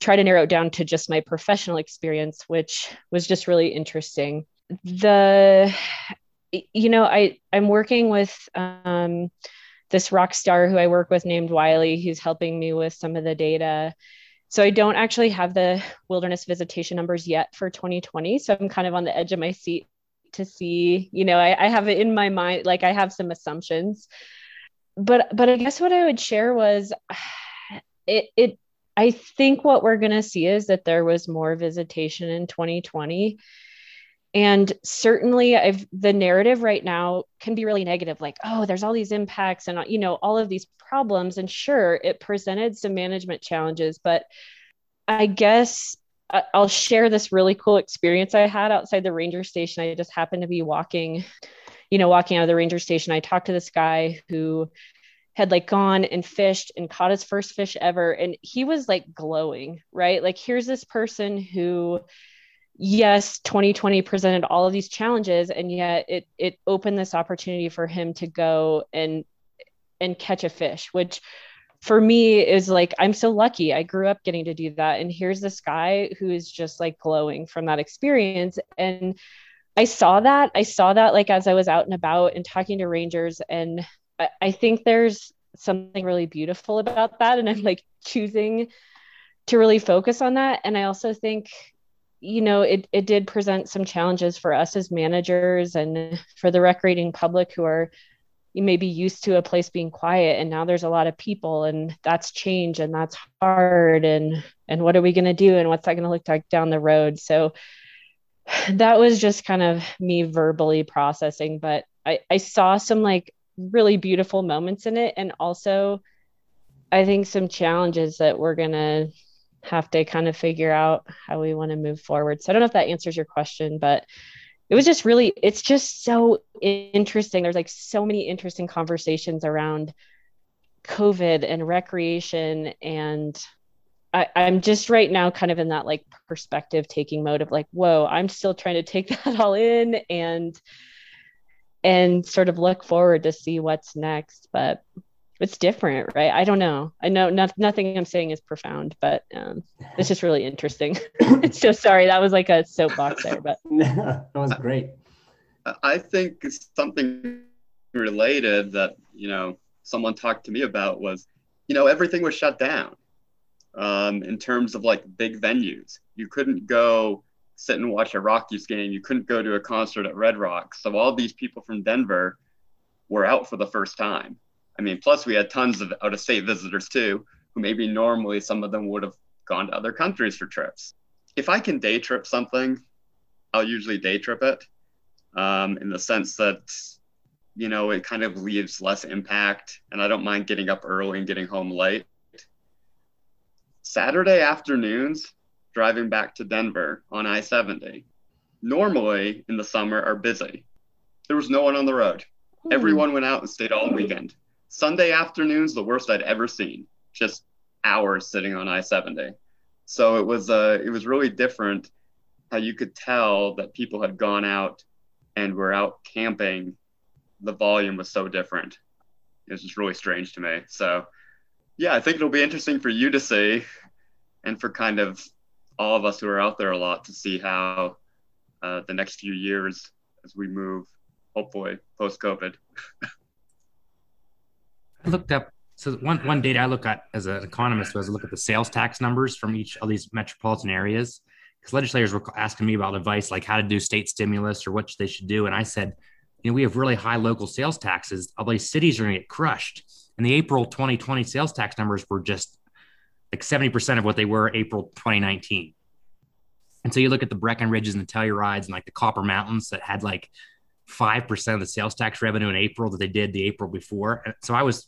try to narrow it down to just my professional experience which was just really interesting. The you know i i'm working with um this rock star who I work with named Wiley, who's helping me with some of the data. So I don't actually have the wilderness visitation numbers yet for 2020. So I'm kind of on the edge of my seat to see, you know, I, I have it in my mind, like I have some assumptions. But but I guess what I would share was it it I think what we're gonna see is that there was more visitation in 2020 and certainly I've the narrative right now can be really negative, like, oh, there's all these impacts and you know, all of these problems. And sure, it presented some management challenges, but I guess I'll share this really cool experience I had outside the ranger station. I just happened to be walking, you know, walking out of the ranger station. I talked to this guy who had like gone and fished and caught his first fish ever. And he was like glowing, right? Like, here's this person who yes 2020 presented all of these challenges and yet it it opened this opportunity for him to go and and catch a fish which for me is like i'm so lucky. I grew up getting to do that. And here's this guy who is just like glowing from that experience. And i saw that i saw that like as i was out and about and talking to rangers. And I, I think there's something really beautiful about that. And i'm like choosing to really focus on that. And i also think you know, it, it did present some challenges for us as managers and for the recreating public who are maybe used to a place being quiet and now there's a lot of people and that's change and that's hard and and what are we going to do and what's that going to look like down the road? So that was just kind of me verbally processing but I, I saw some like really beautiful moments in it and also i think some challenges that we're going to have to kind of figure out how we want to move forward. So I don't know if that answers your question, but it was just really, it's just so interesting. There's like so many interesting conversations around COVID and recreation. And I, I'm just right now kind of in that like perspective taking mode of like, whoa, I'm still trying to take that all in and and sort of look forward to see what's next. But it's different, right? I don't know. I know no, nothing I'm saying is profound, but um, it's just really interesting. so sorry, that was like a soapbox there, but that was great. I think something related that you know someone talked to me about was, you know, everything was shut down. Um, in terms of like big venues, you couldn't go sit and watch a Rockies game. You couldn't go to a concert at Red Rocks. So all these people from Denver were out for the first time I mean, plus we had tons of out of state visitors too, who maybe normally some of them would have gone to other countries for trips. If I can day trip something, I'll usually day trip it um, in the sense that, you know, it kind of leaves less impact and I don't mind getting up early and getting home late. Saturday afternoons, driving back to Denver on I 70, normally in the summer are busy. There was no one on the road. Everyone went out and stayed all weekend. Sunday afternoons, the worst I'd ever seen. Just hours sitting on I-70. So it was uh, it was really different how you could tell that people had gone out and were out camping. The volume was so different. It was just really strange to me. So yeah, I think it'll be interesting for you to see and for kind of all of us who are out there a lot to see how uh, the next few years as we move, hopefully post COVID. I looked up so one one data I look at as an economist was I look at the sales tax numbers from each of these metropolitan areas because legislators were asking me about advice like how to do state stimulus or what they should do, and I said, you know, we have really high local sales taxes. All these cities are going to get crushed. And the April 2020 sales tax numbers were just like 70% of what they were April 2019. And so you look at the Breckenridges and the Tellurides and like the Copper Mountains that had like 5% of the sales tax revenue in April that they did the April before. So I was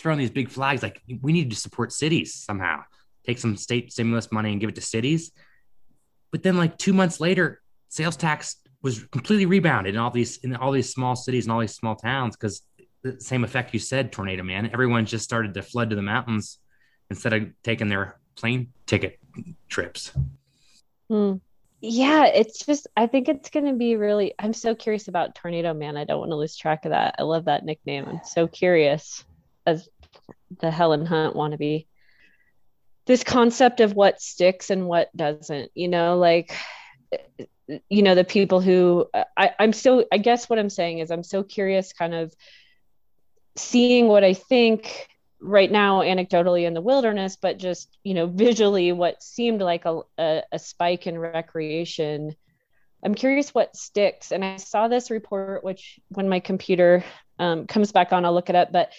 throwing these big flags like we need to support cities somehow, take some state stimulus money and give it to cities. But then like two months later, sales tax was completely rebounded in all these in all these small cities and all these small towns because the same effect you said, tornado man. Everyone just started to flood to the mountains instead of taking their plane ticket trips. Hmm. Yeah, it's just I think it's going to be really. I'm so curious about Tornado Man. I don't want to lose track of that. I love that nickname. I'm so curious as the Helen Hunt wannabe. This concept of what sticks and what doesn't, you know, like you know the people who I, i'm so i guess what i'm saying is i'm so curious kind of seeing what i think right now anecdotally in the wilderness but just you know visually what seemed like a, a, a, spike in recreation i'm curious what sticks and i saw this report which when my computer um, comes back on i'll look it up but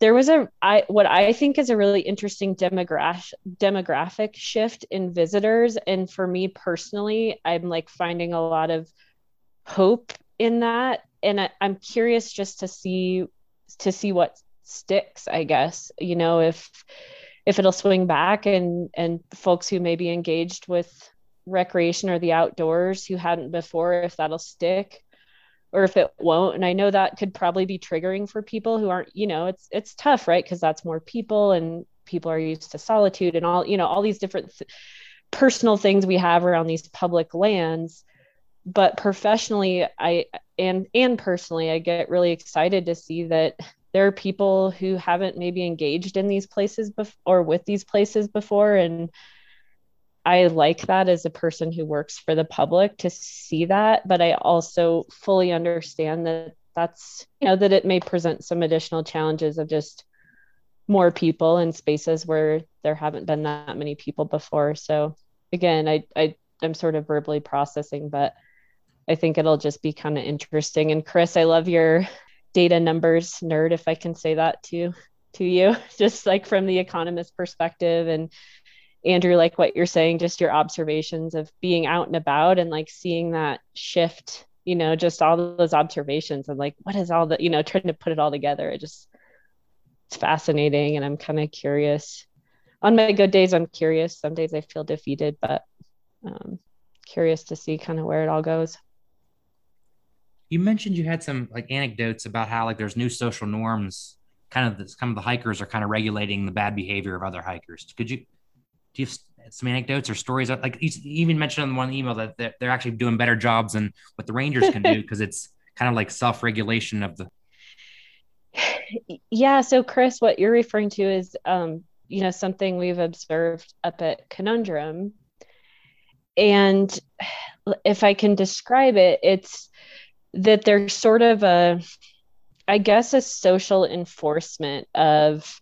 there was a I what I think is a really interesting demographic demographic shift in visitors. And for me personally I'm like finding a lot of hope in that. And I, I'm curious just to see to see what sticks I guess you know if if it'll swing back and and folks who may be engaged with recreation or the outdoors who hadn't before if that'll stick or if it won't. And i know that could probably be triggering for people who aren't you know it's it's tough right? Because that's more people and people are used to solitude and all you know all these different th- personal things we have around these public lands. But professionally i and and personally i get really excited to see that there are people who haven't maybe engaged in these places before or with these places before. And I like that as a person who works for the public to see that, but I also fully understand that that's, you know, that it may present some additional challenges of just more people in spaces where there haven't been that many people before. So again, I, I I'm sort of verbally processing, but I think it'll just be kind of interesting. And Chris, I love your data numbers nerd, if I can say that to to you, just like from the economist perspective and Andrew, like what you're saying, just your observations of being out and about and like seeing that shift, you know, just all those observations and like, what is all the, you know, trying to put it all together. It just, it's fascinating. And I'm kind of curious. On my good days, I'm curious. Some days I feel defeated, but um, curious to see kind of where it all goes. You mentioned you had some like anecdotes about how like there's new social norms, kind of this, kind of the hikers are kind of regulating the bad behavior of other hikers. Could you do you have some anecdotes or stories? Like you even mentioned on the one email that they're, they're actually doing better jobs than what the rangers can do because it's kind of like self-regulation of the yeah so chris what you're referring to is um, you know something we've observed up at conundrum. And if i can describe it it's that there's sort of a i guess a social enforcement of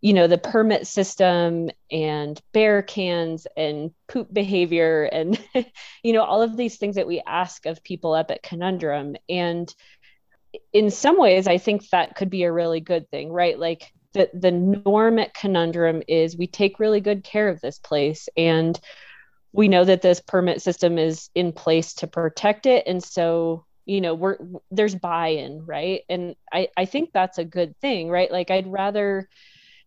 you know the permit system and bear cans and poop behavior and you know all of these things that we ask of people up at conundrum. And in some ways i think that could be a really good thing right? Like the the norm at conundrum is we take really good care of this place and we know that this permit system is in place to protect it. And so you know we're there's buy-in right? And i i think that's a good thing right? Like i'd rather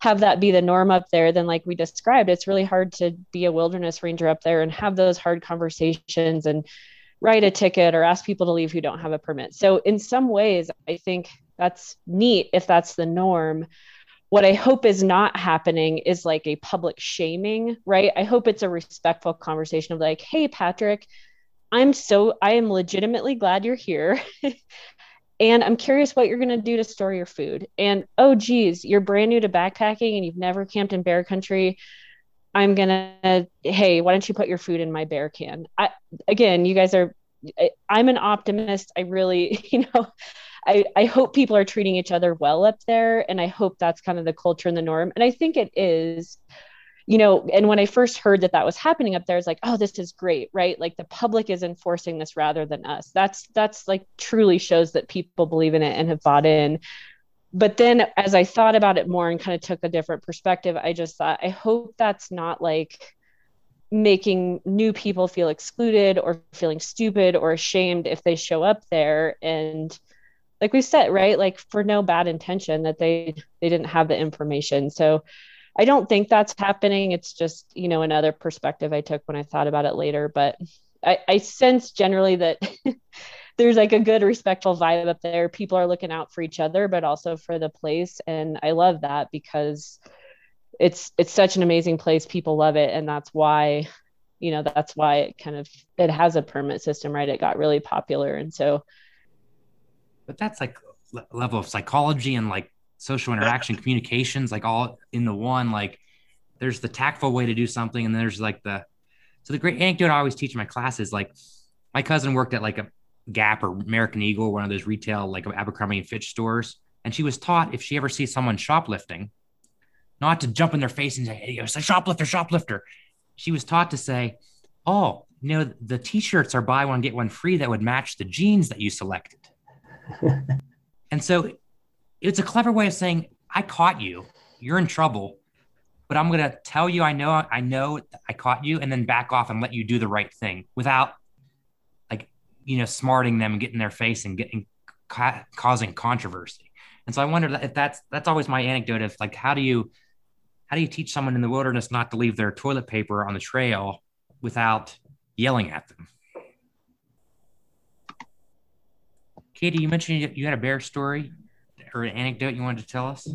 have that be the norm up there, then like we described, it's really hard to be a wilderness ranger up there and have those hard conversations and write a ticket or ask people to leave who don't have a permit. So in some ways, I think that's neat if that's the norm. What I hope is not happening is like a public shaming, right? I hope it's a respectful conversation of like, hey, Patrick, I'm so, I am legitimately glad you're here. And I'm curious what you're going to do to store your food. And oh, geez, you're brand new to backpacking and you've never camped in bear country. I'm going to, hey, why don't you put your food in my bear can? I, again, you guys are, I, I'm an optimist. I really, you know, I, I hope people are treating each other well up there. And I hope that's kind of the culture and the norm. And I think it is you know, and when I first heard that that was happening up there, it's like, oh, this is great, right? Like the public is enforcing this rather than us. That's that's like truly shows that people believe in it and have bought in. But then as I thought about it more and kind of took a different perspective, I just thought, I hope that's not like making new people feel excluded or feeling stupid or ashamed if they show up there and like we said right like for no bad intention that they they didn't have the information so i don't think that's happening. It's just you know another perspective i took when i thought about it later but i i sense generally that there's like a good respectful vibe up there. People are looking out for each other but also for the place and i love that because it's it's such an amazing place. People love it and that's why you know that's why it kind of it has a permit system right? It got really popular and so but that's like level of psychology and like social interaction communications like all in the one like there's the tactful way to do something and there's like the so the great anecdote i always teach in my classes like my cousin worked at like a gap or american eagle one of those retail like abercrombie and fitch stores and she was taught if she ever sees someone shoplifting not to jump in their face and say hey, it's a shoplifter shoplifter. She was taught to say oh you know the t-shirts are buy one get one free that would match the jeans that you selected. And so it's a clever way of saying, I caught you. You're in trouble, but I'm going to tell you I know I know I caught you and then back off and let you do the right thing without like you know smarting them and getting their face and getting ca- causing controversy. And so I wonder if that's that's always my anecdote of like how do you how do you teach someone in the wilderness not to leave their toilet paper on the trail without yelling at them? Katy, you mentioned you had a bear story or an anecdote you wanted to tell us.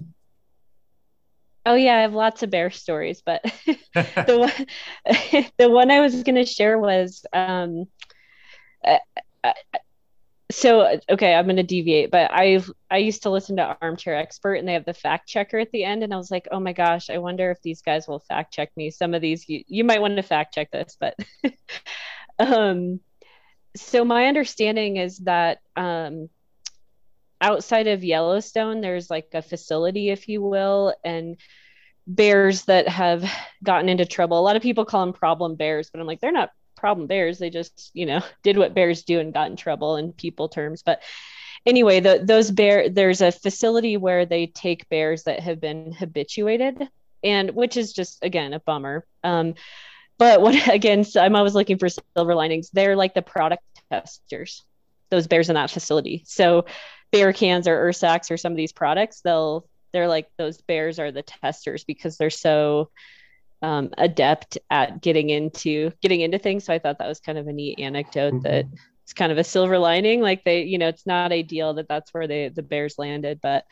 Oh yeah, I have lots of bear stories, but the one the one I was going to share was um, uh, uh, so okay, I'm going to deviate, but I I used to listen to Armchair Expert, and they have the fact checker at the end, and I was like, oh my gosh, I wonder if these guys will fact check me. Some of these you you might want to fact check this, but um, so my understanding is that um, outside of Yellowstone, there's like a facility, if you will, and bears that have gotten into trouble. A lot of people call them problem bears, but I'm like, they're not problem bears. They just, you know, did what bears do and got in trouble in people terms. But anyway, the, those bear, there's a facility where they take bears that have been habituated, and which is just again a bummer. Um, but what again, so I'm always looking for silver linings. They're like the product testers, those bears in that facility. So bear cans or Ursacks or some of these products, they'll they're like those bears are the testers because they're so um, adept at getting into getting into things. So I thought that was kind of a neat anecdote mm-hmm. that it's kind of a silver lining. Like they, you know, it's not ideal that that's where they the bears landed, but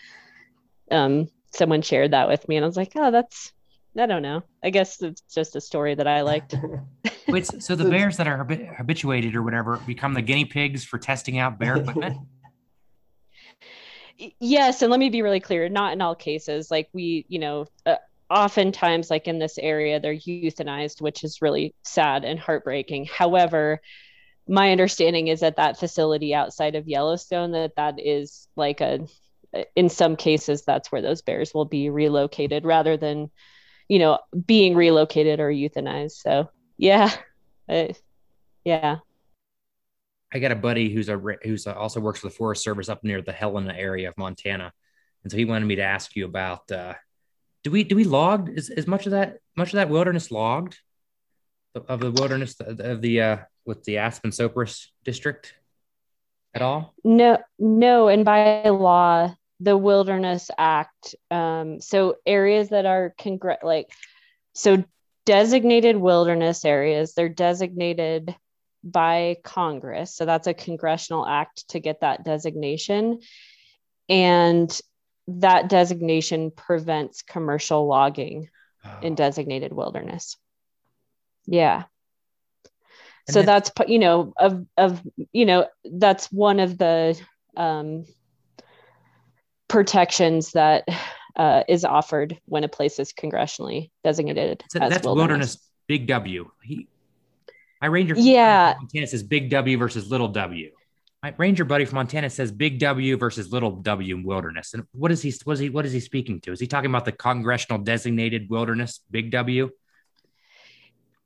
um, someone shared that with me, and I was like, oh, that's I don't know. I guess it's just a story that I liked. Wait, so the bears that are habituated or whatever become the guinea pigs for testing out bear equipment? yes, and let me be really clear, not in all cases. Like we, you know, uh, oftentimes like in this area they're euthanized, which is really sad and heartbreaking. However, my understanding is that that facility outside of Yellowstone that that is like a in some cases that's where those bears will be relocated rather than you know, being relocated or euthanized. So yeah, yeah. I got a buddy who's a who's a, also works for the Forest Service up near the Helena area of Montana, and so he wanted me to ask you about uh, do we do we logged is, is much of that much of that wilderness logged of the wilderness of the uh, with the Aspen Sopris district at all? No, no, and by law the Wilderness Act. Um, so areas that are congr- like so designated wilderness areas, they're designated by Congress. So that's a congressional act to get that designation. And that designation prevents commercial logging oh. in designated wilderness. Yeah. And so that's you know of of you know that's one of the um protections that uh, is offered when a place is congressionally designated. So that's wilderness. wilderness. Big W. He, my ranger, yeah, Montana says Big W versus Little W. My ranger buddy from Montana says Big W versus Little W wilderness. And what is he? What is he? What is he speaking to? Is he talking about the congressional designated wilderness, Big W?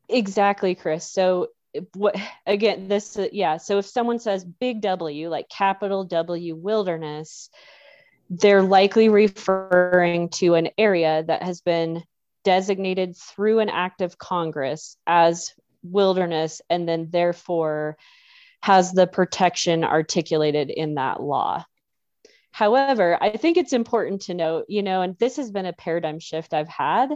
Exactly, Chris. So what again? This uh, yeah. So if someone says Big W, like capital W wilderness, they're likely referring to an area that has been designated through an act of Congress as wilderness and then therefore has the protection articulated in that law. However, I think it's important to note, you know, and this has been a paradigm shift I've had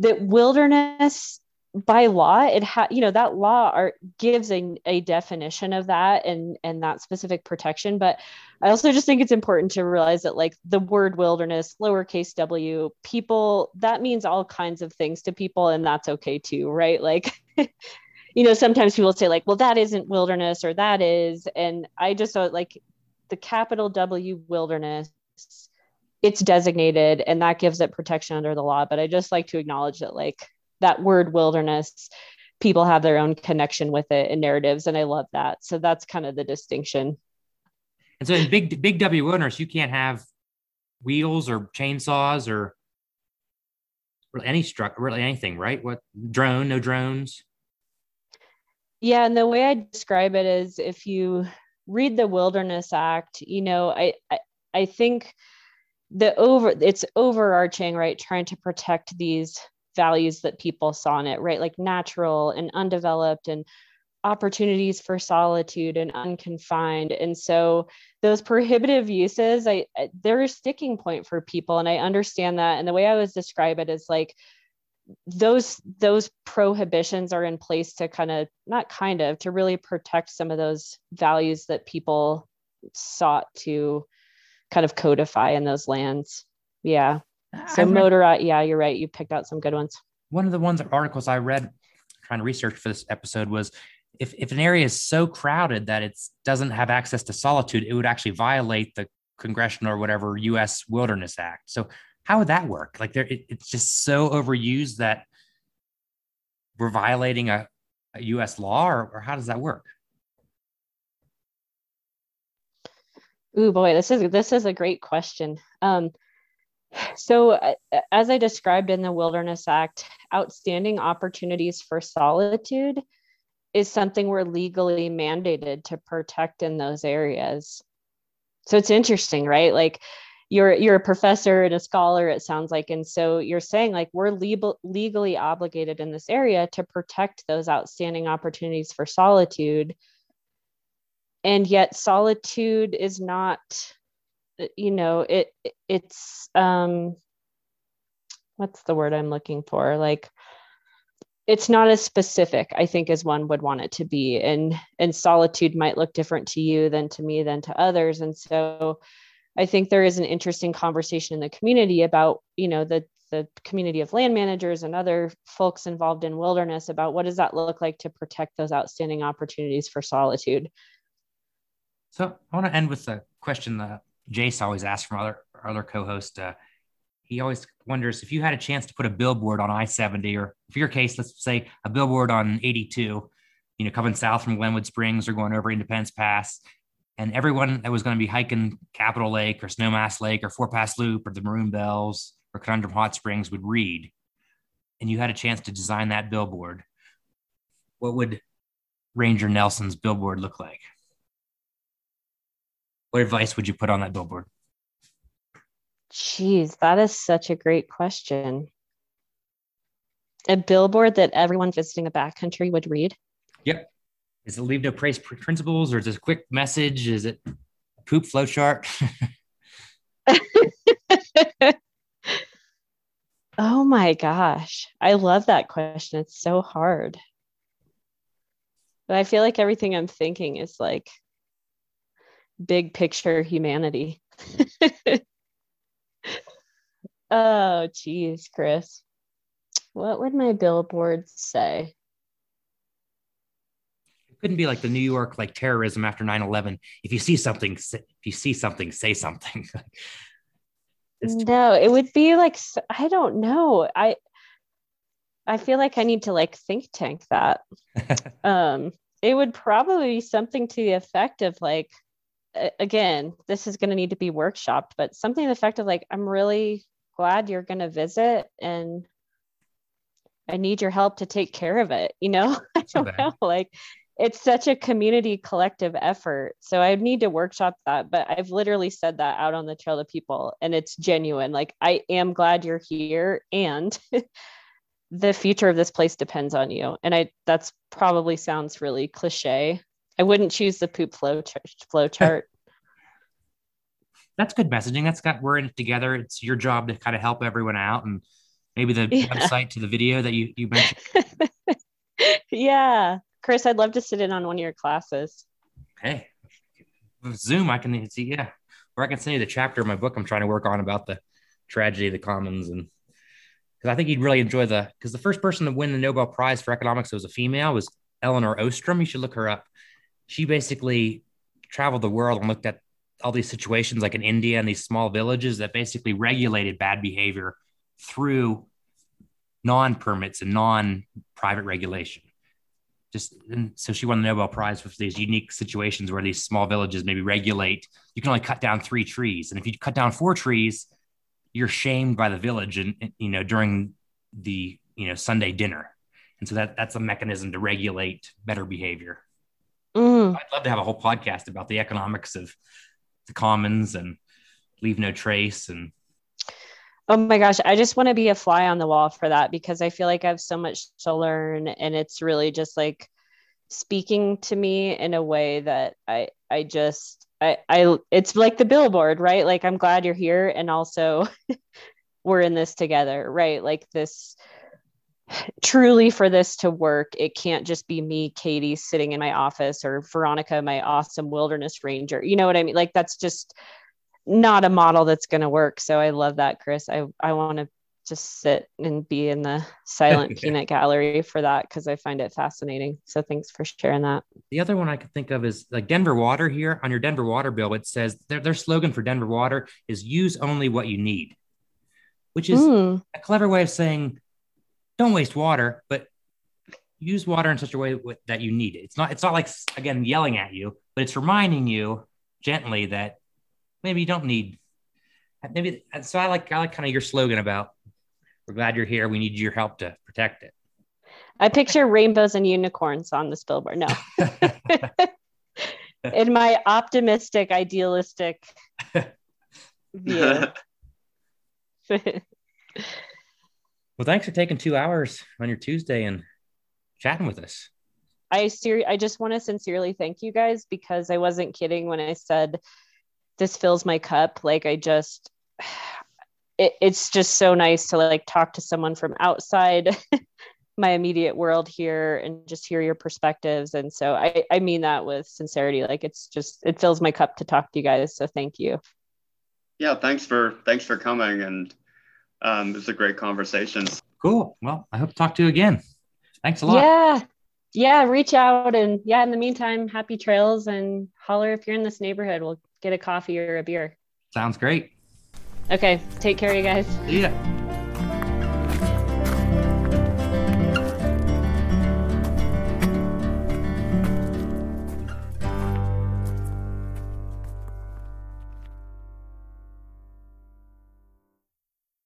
that wilderness by law it ha- you know that law are, gives a, a definition of that and and that specific protection but i also just think it's important to realize that like the word wilderness lowercase w people that means all kinds of things to people and that's okay too right? Like you know sometimes people say like well that isn't wilderness or that is and i just thought like the capital w wilderness it's designated and that gives it protection under the law but i just like to acknowledge that like that word wilderness people have their own connection with it and narratives and i love that. So that's kind of the distinction. And so in big big w wilderness you can't have wheels or chainsaws or really any struck really anything right? What drone no drones? Yeah and the way i describe it is if you read the wilderness act you know i i, I think the over it's overarching right? Trying to protect these values that people saw in it, right? Like natural and undeveloped and opportunities for solitude and unconfined. And so those prohibitive uses, I they're a sticking point for people. And I understand that. And the way I was describe it is like those those prohibitions are in place to kind of not kind of to really protect some of those values that people sought to kind of codify in those lands. Yeah. So read, motor, yeah, you're right. You picked out some good ones. One of the ones articles I read trying to research for this episode was if, if an area is so crowded that it doesn't have access to solitude, it would actually violate the congressional or whatever U.S. Wilderness Act. So how would that work? Like there, it, it's just so overused that we're violating a, a U.S. law, or, or how does that work? Ooh, boy, this is this is a great question. Um, so, uh, as I described in the Wilderness Act, outstanding opportunities for solitude is something we're legally mandated to protect in those areas. So it's interesting, right? Like you're you're a professor and a scholar it sounds like and so you're saying like we're legal, legally obligated in this area to protect those outstanding opportunities for solitude and yet solitude is not you know it it's um what's the word i'm looking for? Like it's not as specific i think as one would want it to be. And and solitude might look different to you than to me than to others. And so i think there is an interesting conversation in the community about you know the the community of land managers and other folks involved in wilderness about what does that look like to protect those outstanding opportunities for solitude. So i want to end with a question that Jace always asks from other other co-host. Uh, he always wonders if you had a chance to put a billboard on I-70, or for your case, let's say a billboard on 82, you know, coming south from Glenwood Springs or going over Independence Pass, and everyone that was going to be hiking Capitol Lake or Snowmass Lake or Four Pass Loop or the Maroon Bells or Conundrum Hot Springs would read, and you had a chance to design that billboard, what would Ranger Nelson's billboard look like? What advice would you put on that billboard? Jeez, that is such a great question. A billboard that everyone visiting the backcountry would read? Yep. Is it leave no trace principles or is it a quick message? Is it poop flow chart? oh my gosh. I love that question. It's so hard. But I feel like everything I'm thinking is like big picture humanity. oh, geez, Chris. What would my billboards say? It couldn't be like the New York like terrorism after 9-11. If you see something, if you see something, say something. no, it would be like I don't know. I I feel like I need to like think tank that. um, it would probably be something to the effect of like again, this is going to need to be workshopped, but something effective like, I'm really glad you're going to visit and I need your help to take care of it. You know, I don't know. Like, it's such a community collective effort. So I need to workshop that, but I've literally said that out on the trail to people and it's genuine. Like I am glad you're here and the future of this place depends on you. And I that's probably sounds really cliche. I wouldn't choose the poop flow ch- flow chart. That's good messaging. That's got we're in it together. It's your job to kind of help everyone out and maybe the Yeah. website to the video that you you mentioned. yeah. Chris, I'd love to sit in on one of your classes. Hey, with Zoom, I can see, yeah, or I can send you the chapter of my book I'm trying to work on about the tragedy of the commons. And because I think you'd really enjoy the, because the first person to win the Nobel Prize for economics that was a female was Elinor Ostrom. You should look her up. She basically traveled the world and looked at all these situations like in India and these small villages that basically regulated bad behavior through non permits and non private regulation just and so she won the Nobel Prize for these unique situations where these small villages maybe regulate. You can only cut down three trees, and if you cut down four trees, you're shamed by the village, and and, you know during the you know Sunday dinner, and so that that's a mechanism to regulate better behavior. Mm. I'd love to have a whole podcast about the economics of the commons and leave no trace and Oh my gosh, I just want to be a fly on the wall for that because I feel like I have so much to learn and it's really just like speaking to me in a way that I I just I I it's like the billboard, right? Like I'm glad you're here and also we're in this together, right? Like this truly for this to work, it can't just be me, Katy, sitting in my office or Veronica, my awesome wilderness ranger. You know what I mean? Like that's just not a model that's going to work. So I love that, Chris. I, I want to just sit and be in the silent peanut gallery for that because I find it fascinating. So thanks for sharing that. The other one I could think of is like Denver Water here on your Denver Water bill. It says their, their slogan for Denver Water is use only what you need, which is Mm, a clever way of saying don't waste water, but use water in such a way w- that you need it. It's not, it's not like, again, yelling at you, but it's reminding you gently that maybe you don't need, maybe. So I like, I like kind of your slogan about we're glad you're here. We need your help to protect it. I picture rainbows and unicorns on this billboard. No, in my optimistic, idealistic view. Well, thanks for taking two hours on your Tuesday and chatting with us. I ser- I just want to sincerely thank you guys because I wasn't kidding when I said this fills my cup. Like I just it, it's just so nice to like talk to someone from outside my immediate world here and just hear your perspectives. And so I, I mean that with sincerity. Like it's just it fills my cup to talk to you guys. So thank you. Yeah, thanks for thanks for coming, and um, it was a great conversation. Cool. Well, I hope to talk to you again. Thanks a lot. Yeah. Yeah. Reach out and yeah, in the meantime, happy trails and holler if you're in this neighborhood. We'll get a coffee or a beer. Sounds great. Okay. Take care, you guys. See ya.